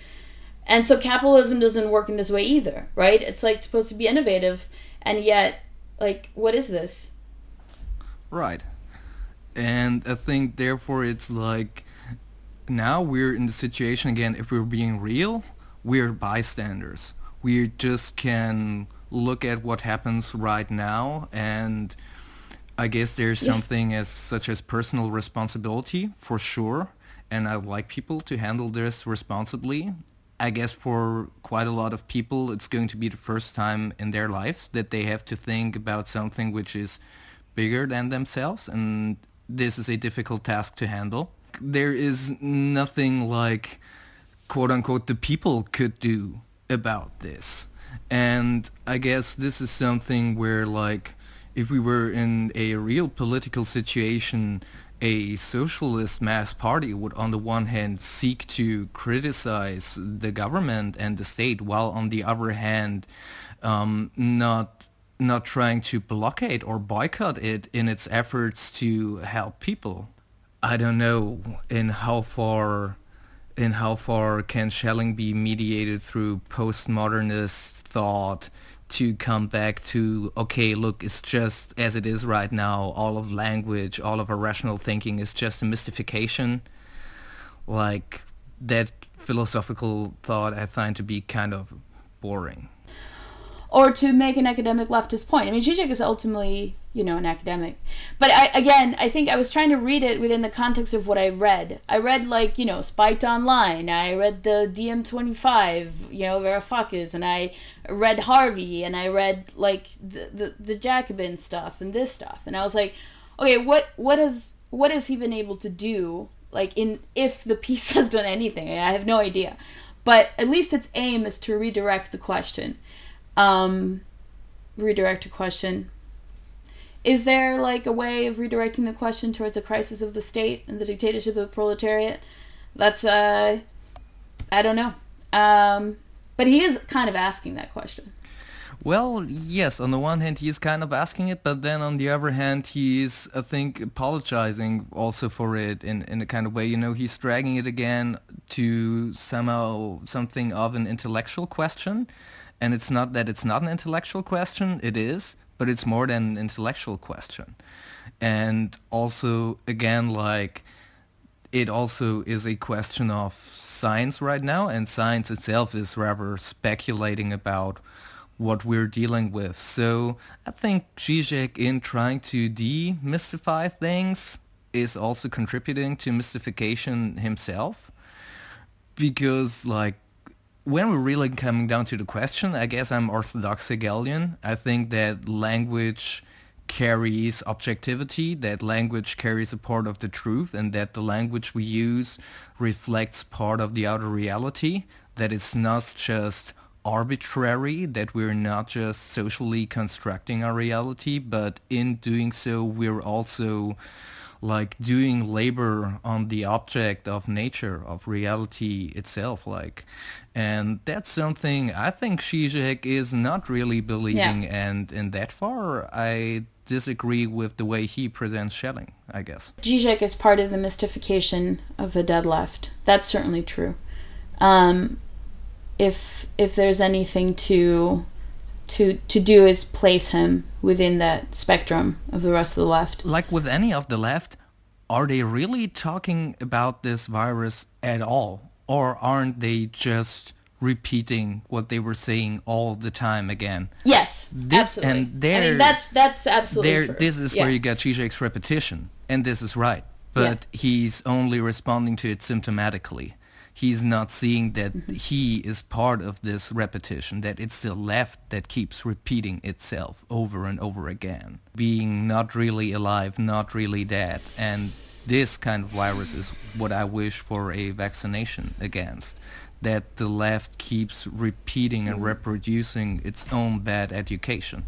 And so capitalism doesn't work in this way either, right? It's like supposed to be innovative. And yet, like, what is this? Right. And I think, therefore, it's like now we're in the situation again, if we're being real, we're bystanders. We just can look at what happens right now and I guess there's Yeah. something as such as personal responsibility for sure and I like people to handle this responsibly. I guess for quite a lot of people it's going to be the first time in their lives that they have to think about something which is bigger than themselves and this is a difficult task to handle. There is nothing like quote unquote the people could do about this. And I guess this is something where like if we were in a real political situation, a socialist mass party would on the one hand seek to criticize the government and the state while on the other hand um, not not trying to blockade or boycott it in its efforts to help people. I don't know in how far in how far can Schelling be mediated through postmodernist thought to come back to okay look it's just as it is right now all of language all of our rational thinking is just a mystification like that philosophical thought I find to be kind of boring or to make an academic leftist point. I mean, Zizek is ultimately, you know, an academic. But I, again, I think I was trying to read it within the context of what I read. I read, like, you know, Spiked Online. I read the DiEM25, you know, Varoufakis, and I read Harvey, and I read, like, the, the, the Jacobin stuff and this stuff. And I was like, okay, what, what, has, what has he been able to do, like, in if the piece has done anything? I have no idea. But at least its aim is to redirect the question um, redirect a question. Is there like a way of redirecting the question towards a crisis of the state and the dictatorship of the proletariat? That's uh, I don't know. Um, but he is kind of asking that question. Well, yes, on the one hand he is kind of asking it, but then on the other hand he is, I think, apologizing also for it in, in a kind of way. You know, he's dragging it again to somehow something of an intellectual question. And it's not that it's not an intellectual question, it is, but it's more than an intellectual question. And also, again, like, it also is a question of science right now, and science itself is rather speculating about what we're dealing with. So I think Zizek in trying to demystify things is also contributing to mystification himself. Because like when we're really coming down to the question, I guess I'm orthodox Hegelian. I think that language carries objectivity, that language carries a part of the truth, and that the language we use reflects part of the outer reality, that it's not just arbitrary, that we're not just socially constructing our reality, but in doing so, we're also like doing labor on the object of nature of reality itself like and that's something i think Zizek is not really believing Yeah. and in that far i disagree with the way he presents Schelling i guess Zizek is part of the mystification of the dead left. That's certainly true. Um, if if there's anything to to to do is place him within that spectrum of the rest of the left. like with any of the left are they really talking about this virus at all or aren't they just repeating what they were saying all the time again Yes, Thi- absolutely. and I mean, that's that's absolutely there true. this is Yeah. where you get Zizek's repetition and this is right but he's only responding to it symptomatically he's not seeing that Mm-hmm. he is part of this repetition that it's the left that keeps repeating itself over and over again being not really alive not really dead and this kind of virus is what i wish for a vaccination against that the left keeps repeating and mm. reproducing its own bad education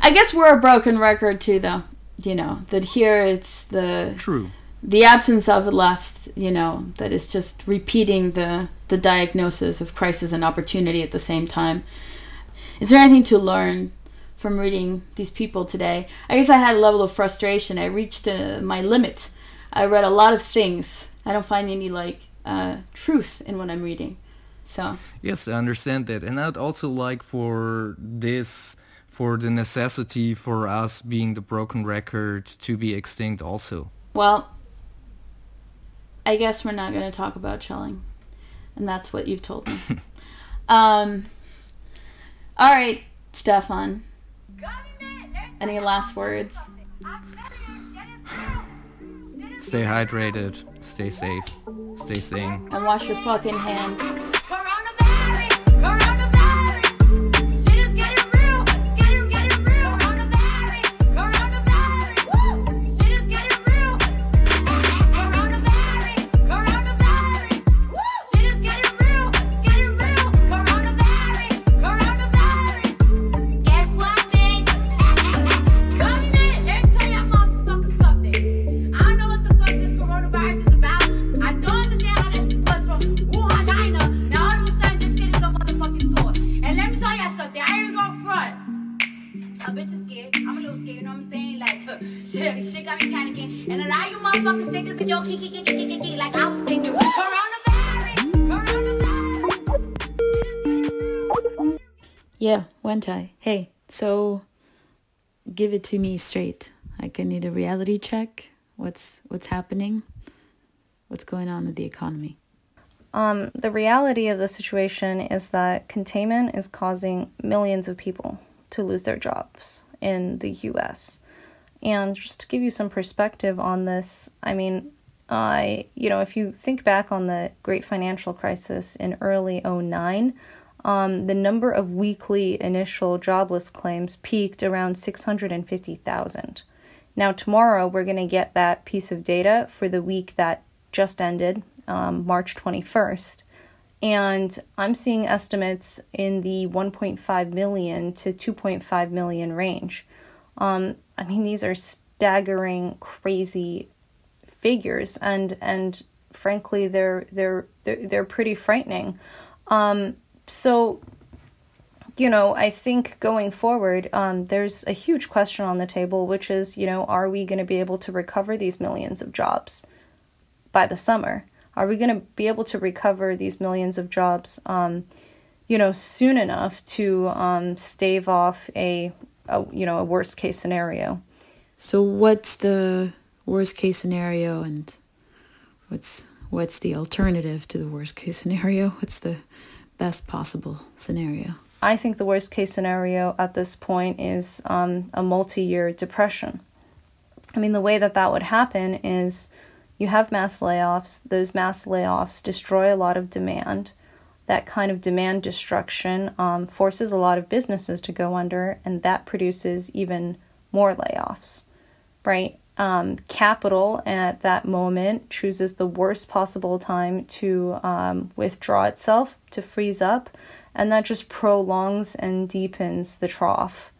I guess we're a broken record too, though. You know that here it's the true the absence of the left. You know that is just repeating the the diagnosis of crisis and opportunity at the same time. Is there anything to learn from reading these people today? I guess I had a level of frustration. I reached uh, my limit. I read a lot of things. I don't find any like uh, truth in what I'm reading. So Yes, I understand that. And I'd also like for this, for the necessity for us being the broken record to be extinct also. Well, I guess we're not going to talk about Schelling. And that's what you've told me. um, all right, Stefan. Any last words? Stay hydrated, stay safe, stay sane. And wash your fucking hands. Motherfuckers think it's a joke. Kiki, kiki, kiki, kiki, like I was thinking. Coronavirus, coronavirus. Yeah, Wentai. Hey, so give it to me straight. Like I need a reality check. What's what's happening? What's going on with the economy? Um, the reality of the situation is that containment is causing millions of people to lose their jobs in the US. And just to give you some perspective on this, I mean, I, you know, if you think back on the great financial crisis in early 09, um, the number of weekly initial jobless claims peaked around 650,000. Now, tomorrow we're going to get that piece of data for the week that just ended, um, March 21st. And I'm seeing estimates in the 1.5 million to 2.5 million range. Um, I mean, these are staggering, crazy figures, and and frankly, they're they're they're, they're pretty frightening. Um, so, you know, I think going forward, um, there's a huge question on the table, which is, you know, are we going to be able to recover these millions of jobs by the summer? Are we going to be able to recover these millions of jobs, um, you know, soon enough to um, stave off a, a, you know, a worst case scenario? So what's the worst case scenario and what's what's the alternative to the worst case scenario? What's the best possible scenario? I think the worst case scenario at this point is um, a multi year depression. I mean, the way that that would happen is you have mass layoffs, those mass layoffs destroy a lot of demand. That kind of demand destruction um, forces a lot of businesses to go under, and that produces even more layoffs, right? Um, capital at that moment chooses the worst possible time to um, withdraw itself, to freeze up, and that just prolongs and deepens the trough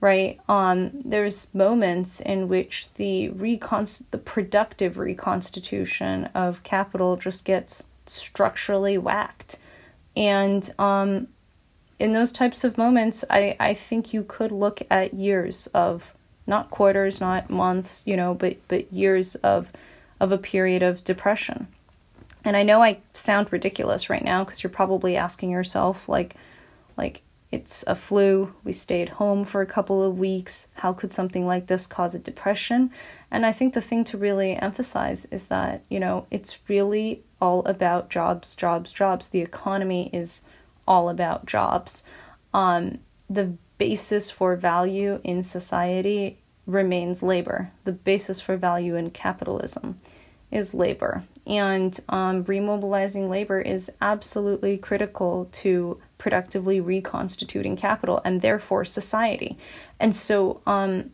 right? Um, there's moments in which the reconst- the productive reconstitution of capital just gets structurally whacked, and um, in those types of moments, I I think you could look at years of not quarters, not months, you know, but but years of of a period of depression. And I know I sound ridiculous right now because you're probably asking yourself like like it's a flu. We stayed home for a couple of weeks. How could something like this cause a depression? And I think the thing to really emphasize is that, you know, it's really all about jobs, jobs, jobs. The economy is all about jobs. Um, the basis for value in society remains labor. The basis for value in capitalism is labor. And um, remobilizing labor is absolutely critical to productively reconstituting capital and therefore society. And so, um,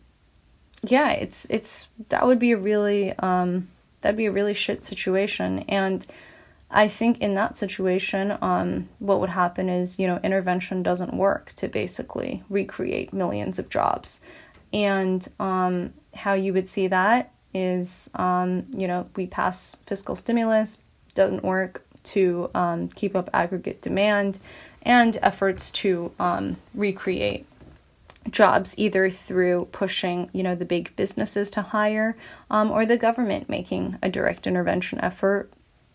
yeah, it's it's that would be a really um, that'd be a really shit situation. And I think in that situation, um, what would happen is you know intervention doesn't work to basically recreate millions of jobs. And um, how you would see that is, um, you know, we pass fiscal stimulus, doesn't work to um, keep up aggregate demand, and efforts to um, recreate jobs either through pushing you know the big businesses to hire um, or the government making a direct intervention effort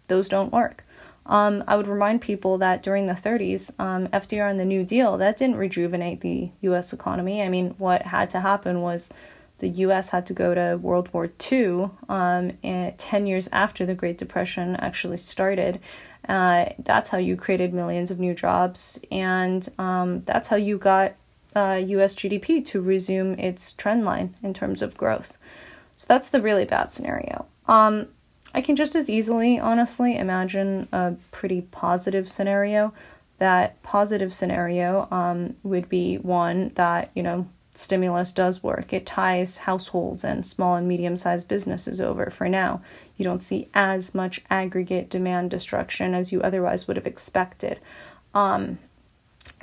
those don't work um, i would remind people that during the 30s um, fdr and the new deal that didn't rejuvenate the us economy i mean what had to happen was the us had to go to world war ii um, 10 years after the great depression actually started uh, that's how you created millions of new jobs, and um, that's how you got uh, US GDP to resume its trend line in terms of growth. So that's the really bad scenario. Um, I can just as easily, honestly, imagine a pretty positive scenario. That positive scenario um, would be one that, you know, stimulus does work. It ties households and small and medium sized businesses over for now. You don't see as much aggregate demand destruction as you otherwise would have expected. Um,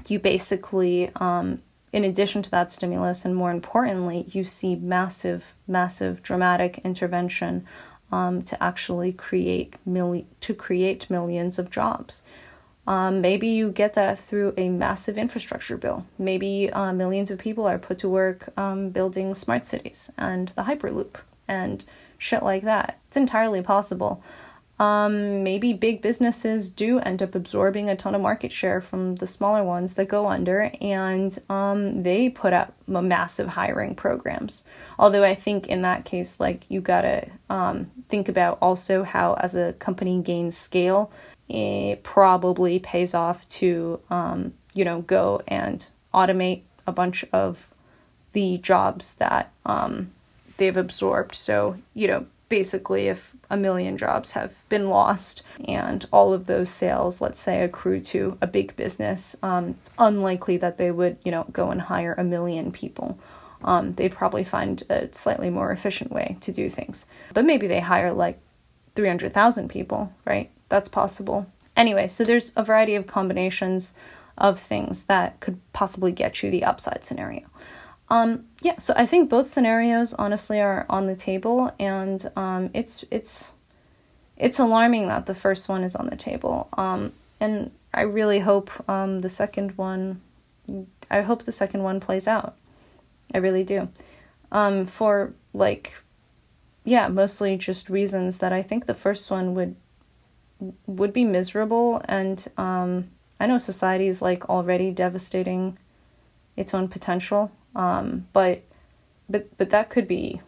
you basically, um, in addition to that stimulus, and more importantly, you see massive, massive, dramatic intervention um, to actually create milli- to create millions of jobs. Um, maybe you get that through a massive infrastructure bill. Maybe uh, millions of people are put to work um, building smart cities and the Hyperloop and shit like that. It's entirely possible. Um, maybe big businesses do end up absorbing a ton of market share from the smaller ones that go under, and um, they put up massive hiring programs. Although I think in that case, like you gotta um, think about also how, as a company gains scale, it probably pays off to um, you know go and automate a bunch of the jobs that um, they've absorbed. So you know basically if a million jobs have been lost and all of those sales let's say accrue to a big business um, it's unlikely that they would you know go and hire a million people um, they'd probably find a slightly more efficient way to do things but maybe they hire like 300000 people right that's possible. Anyway, so there's a variety of combinations of things that could possibly get you the upside scenario. Um, yeah, so I think both scenarios honestly are on the table, and um, it's it's it's alarming that the first one is on the table. Um, and I really hope um, the second one. I hope the second one plays out. I really do. Um, for like, yeah, mostly just reasons that I think the first one would would be miserable and um, i know society is like already devastating its own potential um, but but but that could be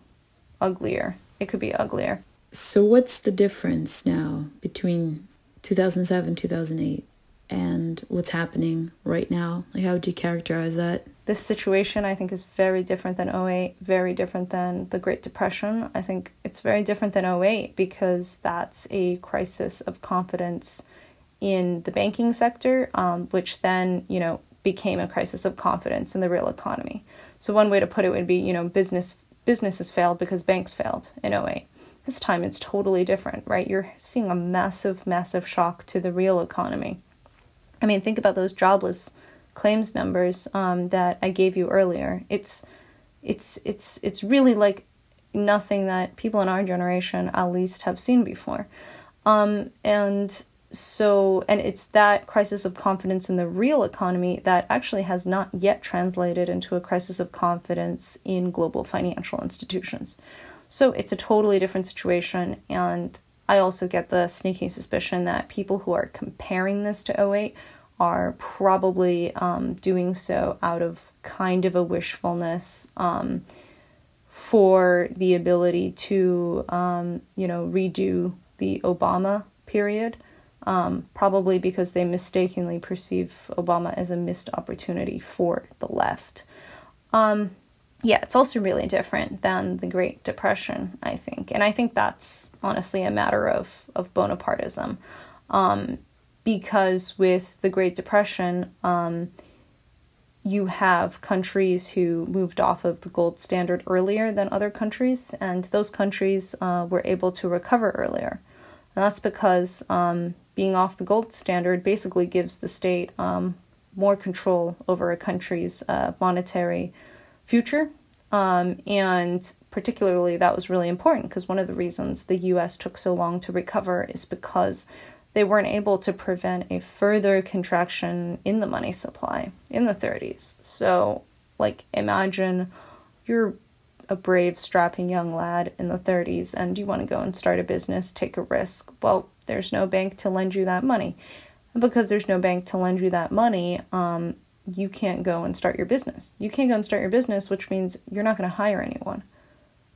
uglier. It could be uglier. So what's the difference now between 2007 2008 and what's happening right now? Like how would you characterize that? This situation I think is very different than 08, very different than the Great Depression. I think it's very different than 08 because that's a crisis of confidence in the banking sector, um, which then, you know, became a crisis of confidence in the real economy. So one way to put it would be, you know, business businesses failed because banks failed in 08. This time it's totally different, right? You're seeing a massive, massive shock to the real economy. I mean, think about those jobless claims numbers um, that I gave you earlier. It's it's it's it's really like nothing that people in our generation at least have seen before. Um, and so and it's that crisis of confidence in the real economy that actually has not yet translated into a crisis of confidence in global financial institutions. So it's a totally different situation and I also get the sneaking suspicion that people who are comparing this to 08 are probably um, doing so out of kind of a wishfulness um, for the ability to, um, you know, redo the Obama period. Um, probably because they mistakenly perceive Obama as a missed opportunity for the left. Um, yeah, it's also really different than the Great Depression, I think. And I think that's honestly a matter of, of Bonapartism. Um, because with the Great Depression, um, you have countries who moved off of the gold standard earlier than other countries, and those countries uh, were able to recover earlier. And that's because um, being off the gold standard basically gives the state um, more control over a country's uh, monetary future. Um, and particularly, that was really important because one of the reasons the US took so long to recover is because they weren't able to prevent a further contraction in the money supply in the 30s. So, like, imagine you're a brave, strapping young lad in the 30s and you want to go and start a business, take a risk. Well, there's no bank to lend you that money. And because there's no bank to lend you that money, um, you can't go and start your business. You can't go and start your business, which means you're not going to hire anyone.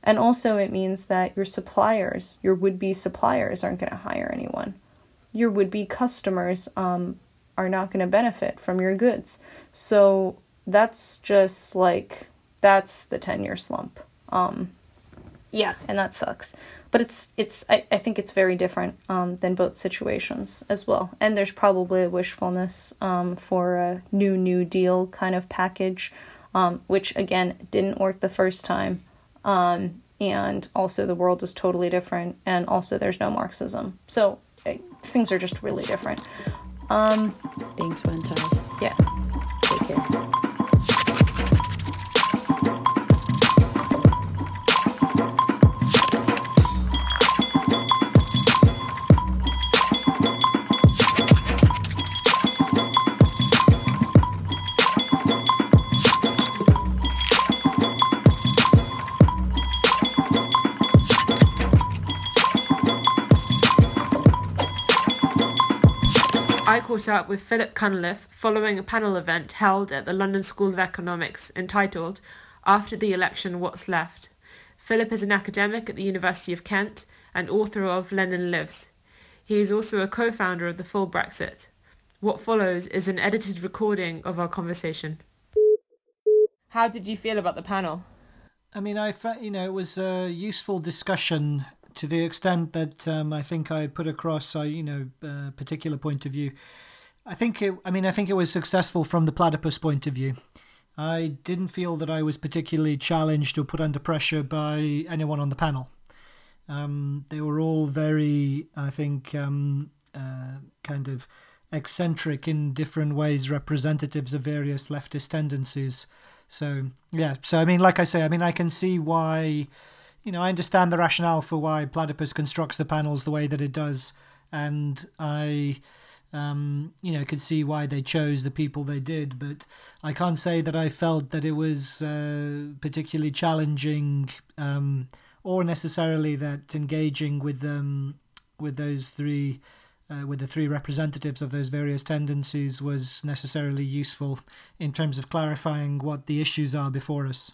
And also, it means that your suppliers, your would be suppliers, aren't going to hire anyone your would be customers um, are not going to benefit from your goods. So that's just like, that's the 10 year slump. Um, yeah, and that sucks. But it's, it's I, I think it's very different um, than both situations as well. And there's probably a wishfulness um, for a new New Deal kind of package, um, which again didn't work the first time. Um, and also, the world is totally different. And also, there's no Marxism. So things are just really different. Um, Thanks, Wenta. Yeah. Take care. Caught up with Philip Cunliffe following a panel event held at the London School of Economics entitled After the Election What's Left. Philip is an academic at the University of Kent and author of Lenin Lives. He is also a co-founder of the Full Brexit. What follows is an edited recording of our conversation. How did you feel about the panel? I mean, I fe- you know it was a useful discussion to the extent that um, I think I put across a you know a particular point of view. I think it. I mean, I think it was successful from the platypus point of view. I didn't feel that I was particularly challenged or put under pressure by anyone on the panel. Um, they were all very, I think, um, uh, kind of eccentric in different ways, representatives of various leftist tendencies. So yeah, so I mean, like I say, I mean, I can see why, you know, I understand the rationale for why Platypus constructs the panels the way that it does, and I, um, you know, could see why they chose the people they did. But I can't say that I felt that it was uh, particularly challenging, um, or necessarily that engaging with them with those three uh, with the three representatives of those various tendencies was necessarily useful in terms of clarifying what the issues are before us.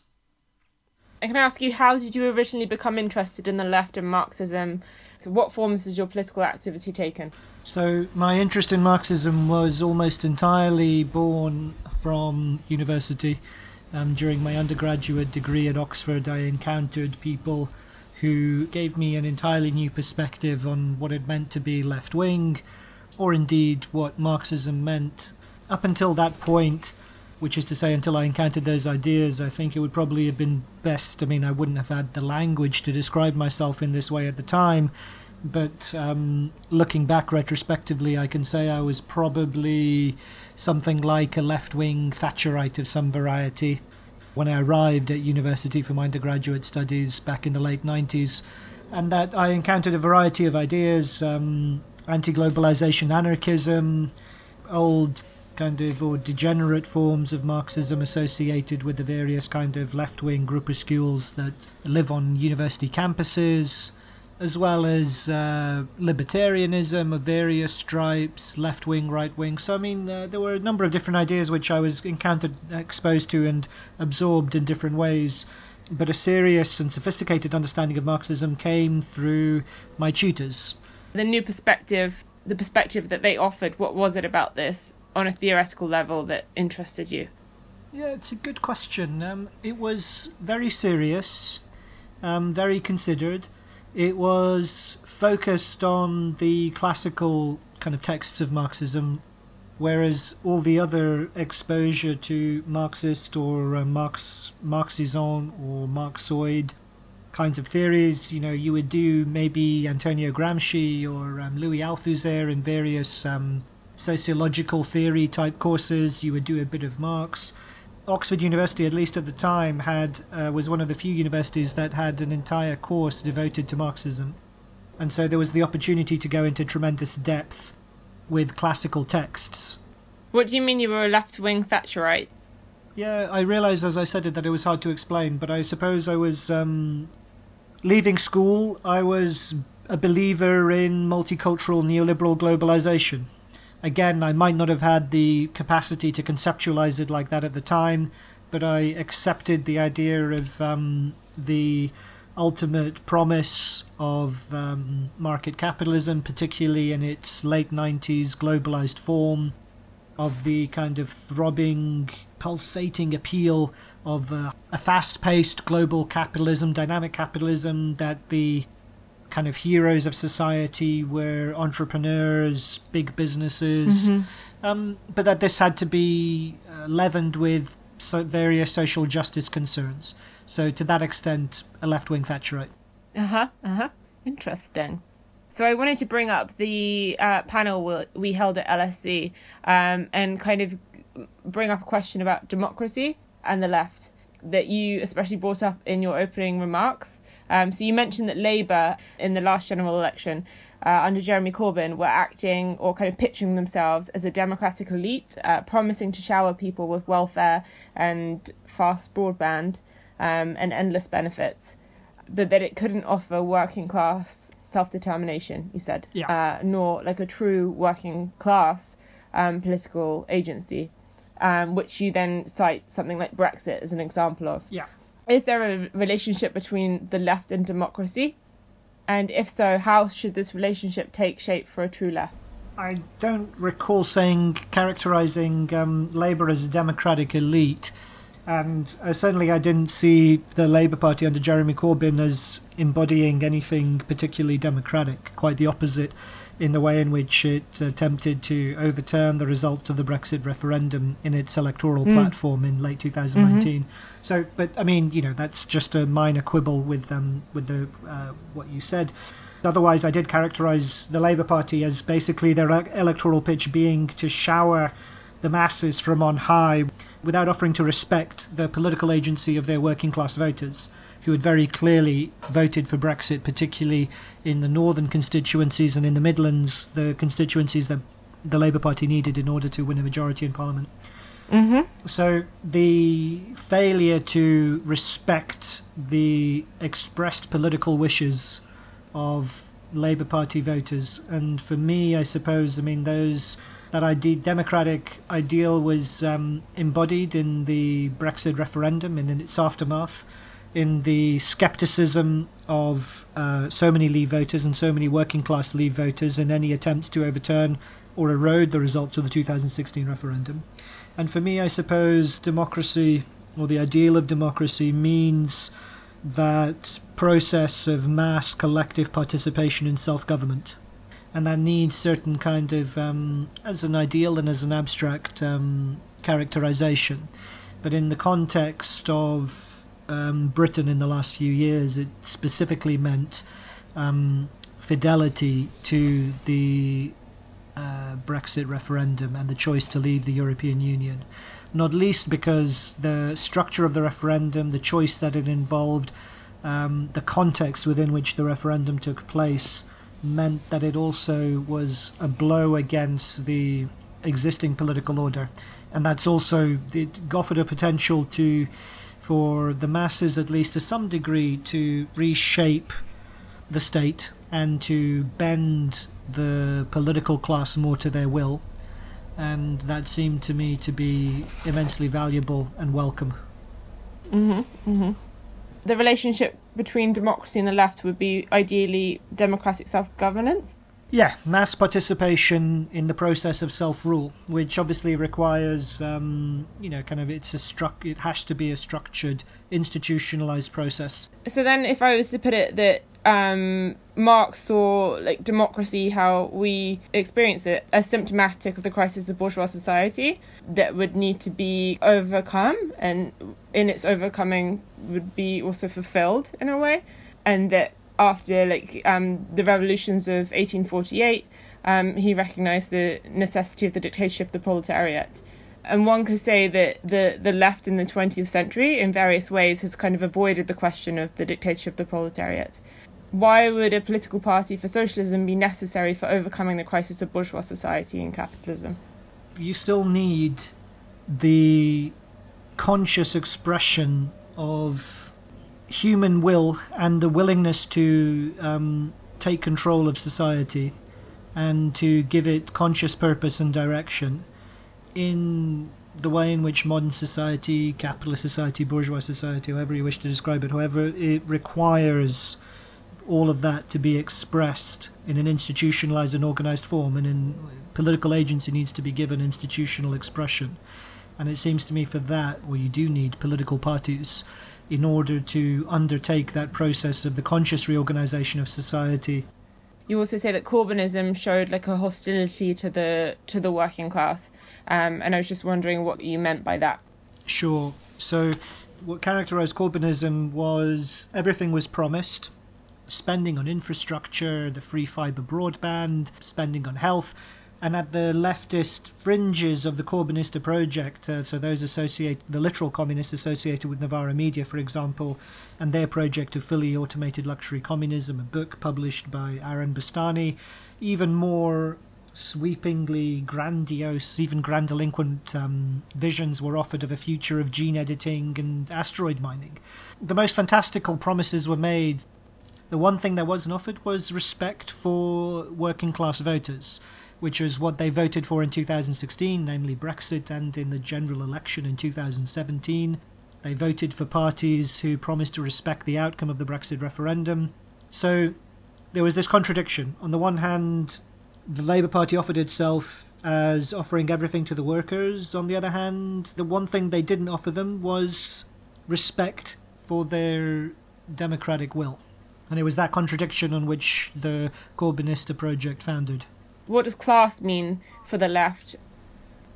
I can ask you, how did you originally become interested in the left and Marxism? So what forms has your political activity taken? So, my interest in Marxism was almost entirely born from university. Um, during my undergraduate degree at Oxford, I encountered people who gave me an entirely new perspective on what it meant to be left wing, or indeed what Marxism meant. Up until that point, which is to say, until I encountered those ideas, I think it would probably have been best. I mean, I wouldn't have had the language to describe myself in this way at the time, but um, looking back retrospectively, I can say I was probably something like a left wing Thatcherite of some variety. When I arrived at university for my undergraduate studies back in the late 90s, and that I encountered a variety of ideas um, anti globalization anarchism, old kind of or degenerate forms of Marxism associated with the various kind of left wing groupuscules that live on university campuses, as well as uh, libertarianism of various stripes, left wing, right wing. So, I mean, uh, there were a number of different ideas which I was encountered, exposed to, and absorbed in different ways. But a serious and sophisticated understanding of Marxism came through my tutors. The new perspective, the perspective that they offered, what was it about this on a theoretical level that interested you? Yeah, it's a good question. Um, it was very serious, um, very considered. It was focused on the classical kind of texts of Marxism, whereas all the other exposure to Marxist or uh, Marx, Marxism or Marxoid kinds of theories, you know, you would do maybe Antonio Gramsci or um, Louis Althusser in various um, sociological theory type courses. You would do a bit of Marx. Oxford University, at least at the time, had uh, was one of the few universities that had an entire course devoted to Marxism, and so there was the opportunity to go into tremendous depth with classical texts. What do you mean you were a left wing Thatcherite? Yeah, I realised as I said it that it was hard to explain, but I suppose I was um, leaving school. I was a believer in multicultural neoliberal globalization. Again, I might not have had the capacity to conceptualize it like that at the time, but I accepted the idea of um, the ultimate promise of um, market capitalism, particularly in its late 90s globalized form, of the kind of throbbing, pulsating appeal of uh, a fast paced global capitalism, dynamic capitalism that the kind of heroes of society were entrepreneurs, big businesses, Mhm. um, but that this had to be uh, leavened with so various social justice concerns. So, to that extent, a left wing Thatcherite. Uh huh. Uh huh. Interesting. So I wanted to bring up the uh, panel we- we held at LSE um, and kind of bring up a question about democracy and the left that you especially brought up in your opening remarks. Um, so you mentioned that Labour in the last general election uh, under Jeremy Corbyn were acting or kind of pitching themselves as a democratic elite, uh, promising to shower people with welfare and fast broadband um, and endless benefits but that it couldn't offer working class self determination, you said, Yeah. uh, nor like a true working class um, political agency, um, which you then cite something like Brexit as an example of. Yeah. Is there a relationship between the left and democracy? And if so, how should this relationship take shape for a true left? I don't recall saying characterizing um, Labour as a democratic elite, and uh, certainly I didn't see the Labour Party under Jeremy Corbyn as embodying anything particularly democratic. Quite the opposite, in the way in which it attempted to overturn the result of the Brexit referendum in its electoral Mm. platform in late 2019. So, but I mean, you know, that's just a minor quibble with um, with the uh, what you said. Otherwise, I did characterise the Labour Party as basically their electoral pitch being to shower the masses from on high without offering to respect the political agency of their working class voters, who had very clearly voted for Brexit, particularly in the northern constituencies and in the Midlands, the constituencies that the Labour Party needed in order to win a majority in Parliament. Mm-hmm. So the failure to respect the expressed political wishes of Labour Party voters, and for me, I suppose, I mean those that ide- democratic ideal was um, embodied in the Brexit referendum and in its aftermath, in the scepticism of uh, so many Leave voters and so many working class Leave voters in any attempts to overturn or erode the results of the 2016 referendum. And for me, I suppose democracy, or the ideal of democracy, means that process of mass collective participation in self government. And that needs certain kind of, um, as an ideal and as an abstract um, characterization. But in the context of um, Britain in the last few years, it specifically meant um, fidelity to the uh, Brexit referendum and the choice to leave the European Union. Not least because the structure of the referendum, the choice that it involved, um, the context within which the referendum took place, meant that it also was a blow against the existing political order. And that's also, it offered a potential to, for the masses at least to some degree, to reshape the state and to bend the political class more to their will. And that seemed to me to be immensely valuable and welcome. hmm hmm The relationship between democracy and the left would be ideally democratic self-governance. Yeah, mass participation in the process of self-rule, which obviously requires, um, you know, kind of it's a struck. It has to be a structured, institutionalized process. So then, if I was to put it that um, Marx saw like democracy, how we experience it, as symptomatic of the crisis of bourgeois society that would need to be overcome, and in its overcoming would be also fulfilled in a way, and that after like um, the revolutions of 1848, um, he recognized the necessity of the dictatorship of the proletariat. And one could say that the, the left in the 20th century, in various ways, has kind of avoided the question of the dictatorship of the proletariat. Why would a political party for socialism be necessary for overcoming the crisis of bourgeois society and capitalism? You still need the conscious expression of human will and the willingness to um, take control of society and to give it conscious purpose and direction in the way in which modern society, capitalist society, bourgeois society, however you wish to describe it, however, it requires all of that to be expressed in an institutionalized and organized form, and in political agency needs to be given institutional expression. And it seems to me for that, well, you do need political parties in order to undertake that process of the conscious reorganization of society. You also say that Corbynism showed like a hostility to the to the working class, um, and I was just wondering what you meant by that. Sure. So, what characterized Corbynism was everything was promised spending on infrastructure, the free fiber broadband, spending on health. And at the leftist fringes of the Corbynista project, uh, so those associated, the literal communists associated with Novara Media, for example, and their project of fully automated luxury communism, a book published by Aaron Bastani, even more sweepingly grandiose, even grandiloquent um, visions were offered of a future of gene editing and asteroid mining. The most fantastical promises were made. The one thing that wasn't offered was respect for working class voters, which is what they voted for in 2016, namely Brexit, and in the general election in 2017. They voted for parties who promised to respect the outcome of the Brexit referendum. So there was this contradiction. On the one hand, the Labour Party offered itself as offering everything to the workers. On the other hand, the one thing they didn't offer them was respect for their democratic will. And it was that contradiction on which the Corbynista project founded. What does class mean for the left?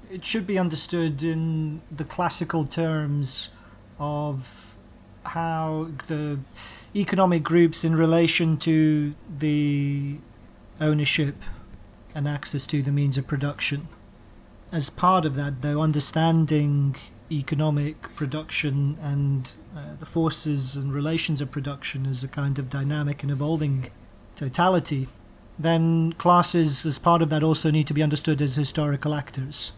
It should be understood in the classical terms of how the economic groups in relation to the ownership and access to the means of production. As part of that, though, understanding economic production and uh, the forces and relations of production as a kind of dynamic and evolving totality, then classes, as part of that, also need to be understood as historical actors.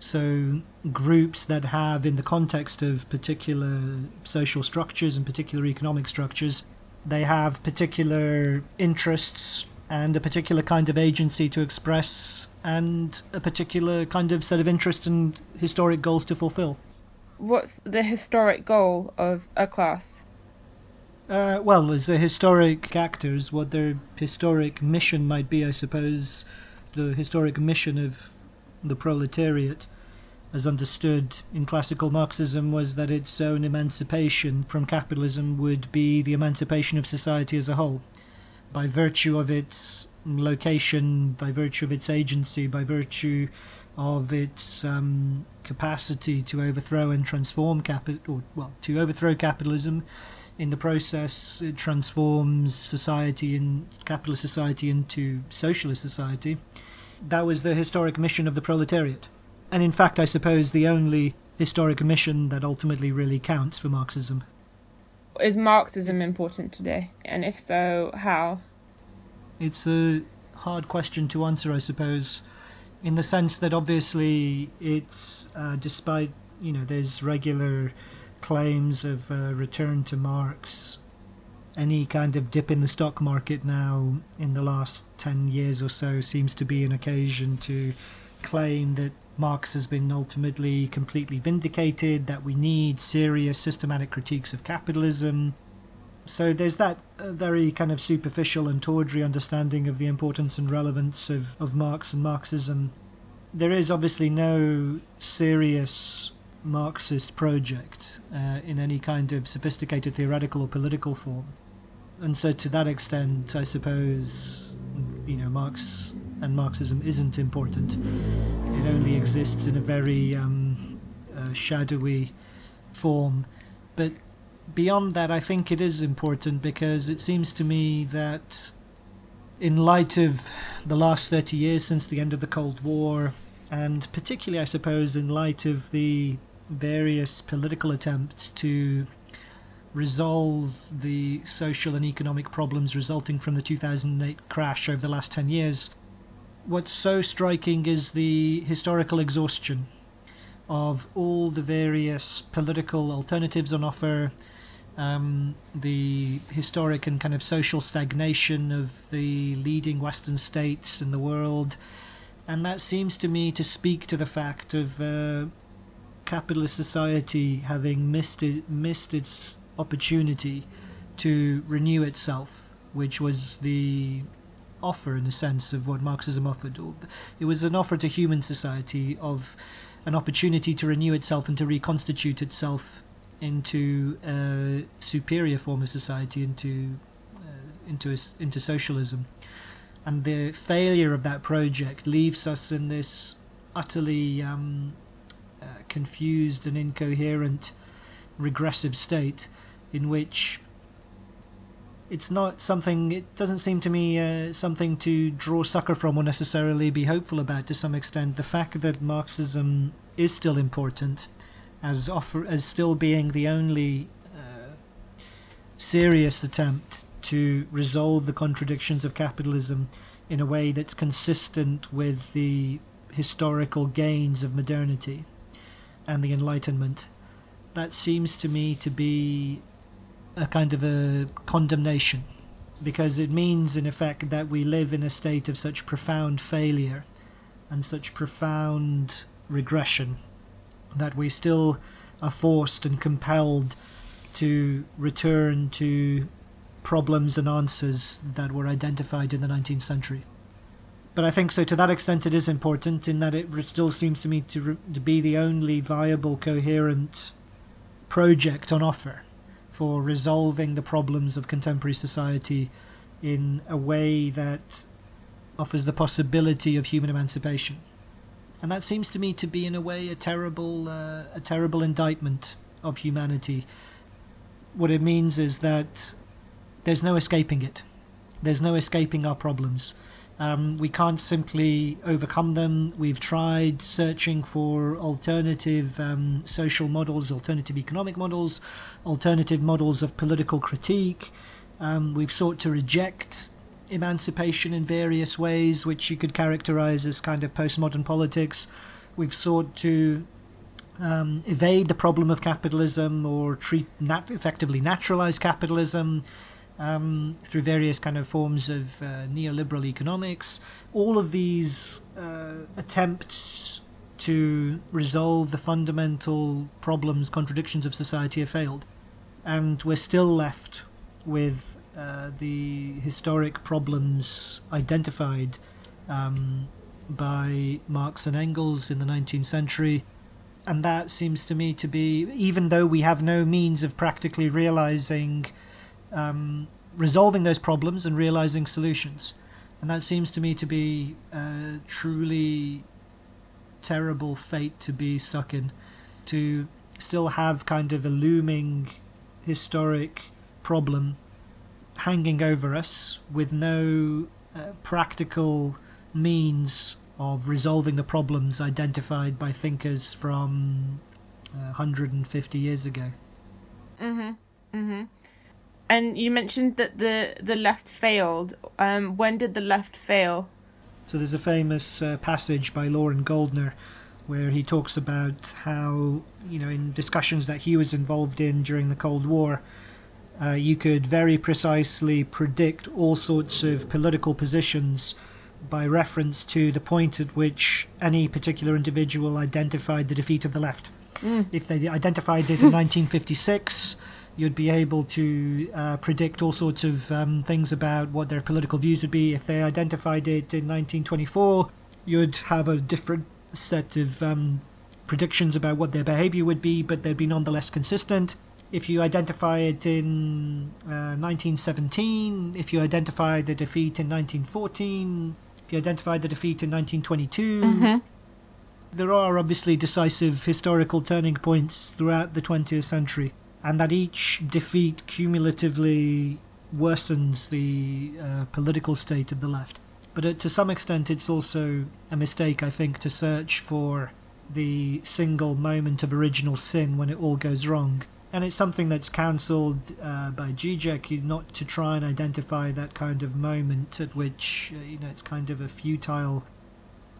So, groups that have, in the context of particular social structures and particular economic structures, they have particular interests and a particular kind of agency to express and a particular kind of set of interests and historic goals to fulfill. What's the historic goal of a class? Uh, well, as a historic actors, what their historic mission might be, I suppose, the historic mission of the proletariat, as understood in classical Marxism, was that its own emancipation from capitalism would be the emancipation of society as a whole, by virtue of its location, by virtue of its agency, by virtue of its um, capacity to overthrow and transform capital, or well, to overthrow capitalism. In the process, it transforms society in capitalist society into socialist society. That was the historic mission of the proletariat, and in fact, I suppose the only historic mission that ultimately really counts for Marxism. Is Marxism important today? And if so, how? It's a hard question to answer, I suppose, in the sense that obviously it's, uh, despite, you know, there's regular claims of uh, return to Marx, any kind of dip in the stock market now in the last 10 years or so seems to be an occasion to claim that Marx has been ultimately completely vindicated, that we need serious systematic critiques of capitalism. So there's that uh, very kind of superficial and tawdry understanding of the importance and relevance of, of Marx and Marxism. There is obviously no serious Marxist project uh, in any kind of sophisticated theoretical or political form. And so, to that extent, I suppose, you know, Marx and Marxism isn't important. It only exists in a very um, uh, shadowy form. But beyond that, I think it is important because it seems to me that, in light of the last 30 years since the end of the Cold War, and particularly, I suppose, in light of the various political attempts to resolve the social and economic problems resulting from the 2008 crash over the last 10 years, what's so striking is the historical exhaustion of all the various political alternatives on offer, um, the historic and kind of social stagnation of the leading Western states in the world. And that seems to me to speak to the fact of uh, capitalist society having missed, it, missed its opportunity to renew itself, which was the offer in a sense of what Marxism offered. It was an offer to human society of an opportunity to renew itself and to reconstitute itself into a superior form of society, into uh, into into socialism. And the failure of that project leaves us in this utterly um, uh, confused and incoherent regressive state in which it's not something it doesn't seem to me uh, something to draw succor from or necessarily be hopeful about to some extent. The fact that marxism is still important as offer as still being the only uh, serious attempt to resolve the contradictions of capitalism in a way that's consistent with the historical gains of modernity and the enlightenment that seems to me to be a kind of a condemnation because it means in effect that we live in a state of such profound failure and such profound regression that we still are forced and compelled to return to problems and answers that were identified in the 19th century. But I think so to that extent it is important in that it still seems to me to, to be the only viable, coherent project on offer for resolving the problems of contemporary society in a way that offers the possibility of human emancipation. And that seems to me to be, in a way, a terrible, uh, a terrible indictment of humanity. What it means is that there's no escaping it. There's no escaping our problems. Um, we can't simply overcome them. We've tried searching for alternative um, social models, alternative economic models, alternative models of political critique. Um, we've sought to reject emancipation in various ways, which you could characterize as kind of postmodern politics. We've sought to um, evade the problem of capitalism or treat nat- effectively naturalize capitalism um, through various kind of forms of uh, neoliberal economics. All of these uh, attempts to resolve the fundamental problems, contradictions of society have failed. And we're still left with uh, the historic problems identified um, by Marx and Engels in the 19th century. And that seems to me to be, even though we have no means of practically realizing um, resolving those problems and realizing solutions. And that seems to me to be uh, truly terrible fate to be stuck in, to still have kind of a looming historic problem hanging over us with no uh, practical means of resolving the problems identified by thinkers from uh, 150 years ago. Mhm. Mhm. And you mentioned that the the left failed. Um, when did the left fail? So there's a famous uh, passage by Loren Goldner where he talks about how, you know, in discussions that he was involved in during the Cold War, uh, you could very precisely predict all sorts of political positions by reference to the point at which any particular individual identified the defeat of the left. Mm. If they identified it in 1956, you'd be able to uh, predict all sorts of um, things about what their political views would be. If they identified it in 1924, you'd have a different set of um, predictions about what their behavior would be, but they'd be nonetheless consistent. If you identify it in uh, 1917, if you identify the defeat in 1914, if you identify the defeat in 1922, Mhm. there are obviously decisive historical turning points throughout the 20th century, and that each defeat cumulatively worsens the uh, political state of the left. But uh, to some extent, it's also a mistake, I think, to search for the single moment of original sin when it all goes wrong. And it's something that's counselled uh, by Zizek, not to try and identify that kind of moment at which, uh, you know, it's kind of a futile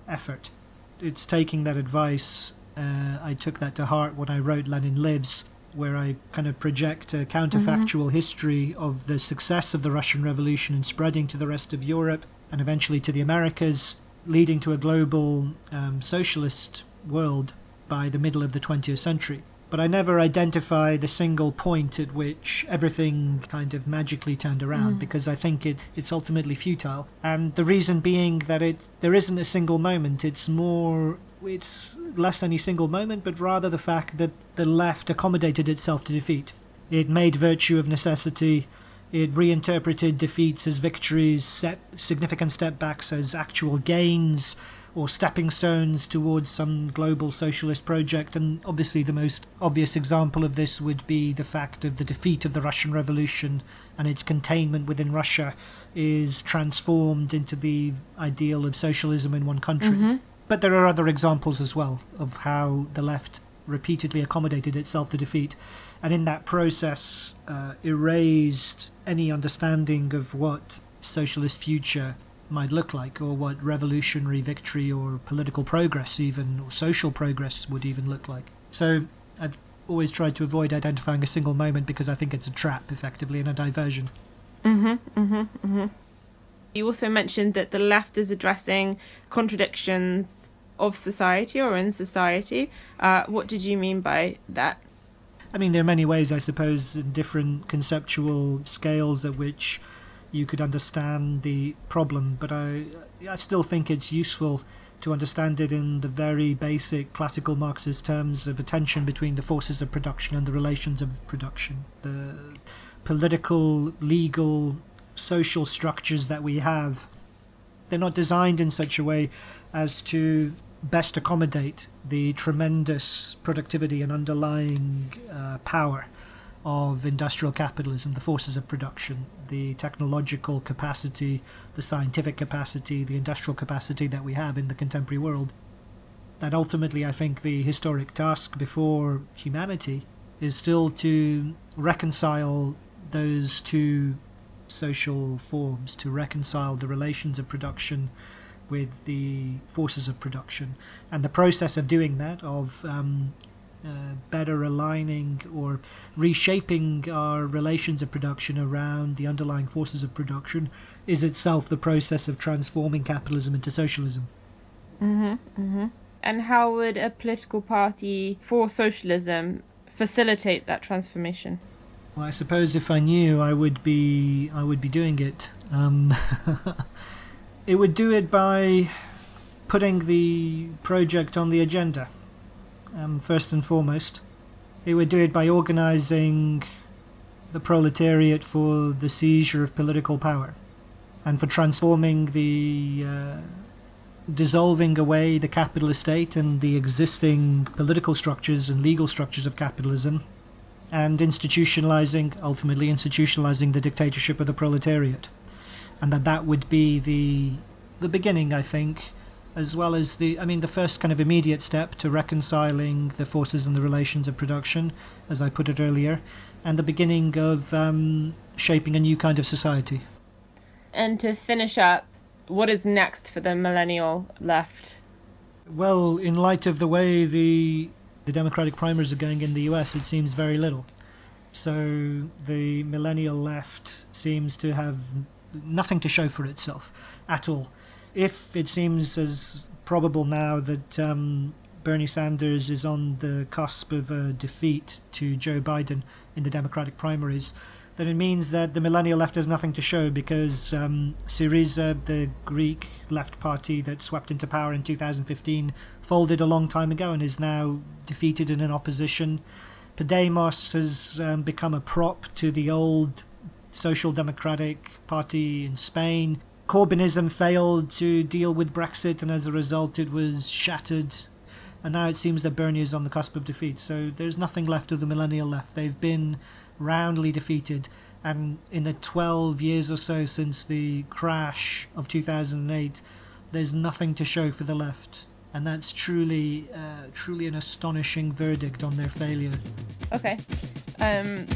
effort. It's taking that advice. Uh, I took that to heart when I wrote Lenin Lives, where I kind of project a counterfactual history of the success of the Russian Revolution and spreading to the rest of Europe and eventually to the Americas, leading to a global um, socialist world by the middle of the 20th century. But I never identify the single point at which everything kind of magically turned around Mm. because I think it, it's ultimately futile. And the reason being that it there isn't a single moment. It's more it's less any single moment, but rather the fact that the left accommodated itself to defeat. It made virtue of necessity. It reinterpreted defeats as victories, set significant stepbacks as actual gains or stepping stones towards some global socialist project. And obviously, the most obvious example of this would be the fact of the defeat of the Russian Revolution and its containment within Russia is transformed into the ideal of socialism in one country. Mhm. But there are other examples as well of how the left repeatedly accommodated itself to defeat, and in that process uh, erased any understanding of what socialist future might look like, or what revolutionary victory or political progress, even or social progress, would even look like. So I've always tried to avoid identifying a single moment because I think it's a trap, effectively, and a diversion. Mhm. Mhm. Mhm. You also mentioned that the left is addressing contradictions of society or in society. Uh, what did you mean by that? I mean, there are many ways, I suppose, in different conceptual scales at which you could understand the problem, but I, I still think it's useful to understand it in the very basic classical Marxist terms of a tension between the forces of production and the relations of production. The political, legal, social structures that we have, they're not designed in such a way as to best accommodate the tremendous productivity and underlying uh, power of industrial capitalism, the forces of production, the technological capacity, the scientific capacity, the industrial capacity that we have in the contemporary world. That ultimately, I think, the historic task before humanity is still to reconcile those two social forms, to reconcile the relations of production with the forces of production. And the process of doing that, of um, uh, better aligning or reshaping our relations of production around the underlying forces of production, is itself the process of transforming capitalism into socialism. Mhm. Mhm. And how would a political party for socialism facilitate that transformation? Well, I suppose if I knew, I would be I would be doing it. Um, it would do it by putting the project on the agenda. Um, first and foremost, it would do it by organising the proletariat for the seizure of political power, and for transforming the uh, dissolving away the capitalist state and the existing political structures and legal structures of capitalism and institutionalizing, ultimately institutionalizing the dictatorship of the proletariat. And that that would be the, the beginning, I think, as well as the, I mean, the first kind of immediate step to reconciling the forces and the relations of production, as I put it earlier, and the beginning of um, shaping a new kind of society. And to finish up, what is next for the millennial left? Well, in light of the way the the Democratic primaries are going in the US, it seems very little. So the millennial left seems to have nothing to show for itself at all. If it seems as probable now that um, Bernie Sanders is on the cusp of a defeat to Joe Biden in the Democratic primaries, then it means that the millennial left has nothing to show because um, Syriza, the Greek left party that swept into power in 2015, folded a long time ago and is now defeated in an opposition. Podemos has um, become a prop to the old Social Democratic Party in Spain. Corbynism failed to deal with Brexit, and as a result, it was shattered. And now it seems that Bernie is on the cusp of defeat. So there's nothing left of the millennial left. They've been roundly defeated. And in the 12 years or so since the crash of 2008, there's nothing to show for the left. And that's truly, uh, truly an astonishing verdict on their failure. Okay. Um,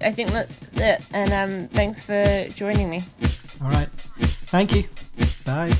I think that's it. And um, thanks for joining me. All right. Thank you. Bye.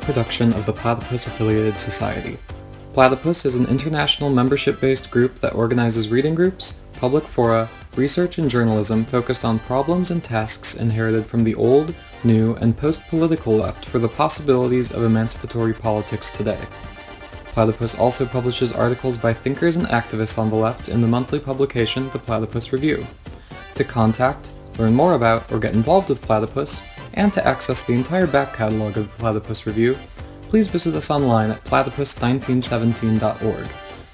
Production of the Platypus Affiliated Society. Platypus is an international membership based group that organizes reading groups, public fora, research, and journalism focused on problems and tasks inherited from the old, new, and post political left for the possibilities of emancipatory politics today. Platypus also publishes articles by thinkers and activists on the left in the monthly publication The Platypus Review. To contact, learn more about, or get involved with Platypus, and to access the entire back catalog of the Platypus Review, please visit us online at platypus1917.org.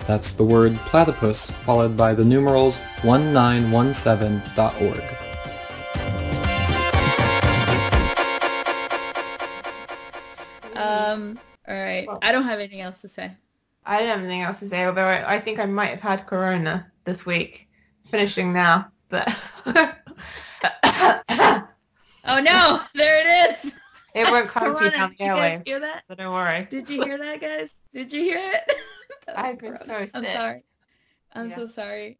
That's the word platypus followed by the numerals 1917.org. Um. All right. I don't have anything else to say. I don't have anything else to say, although I, I think I might have had corona this week. Finishing now, but Oh no! There it is. it won't come to you Did the you guys hear that? So don't worry. Did you hear that, guys? Did you hear it? I've been gross. so I'm sick. sorry. I'm Yeah. so sorry.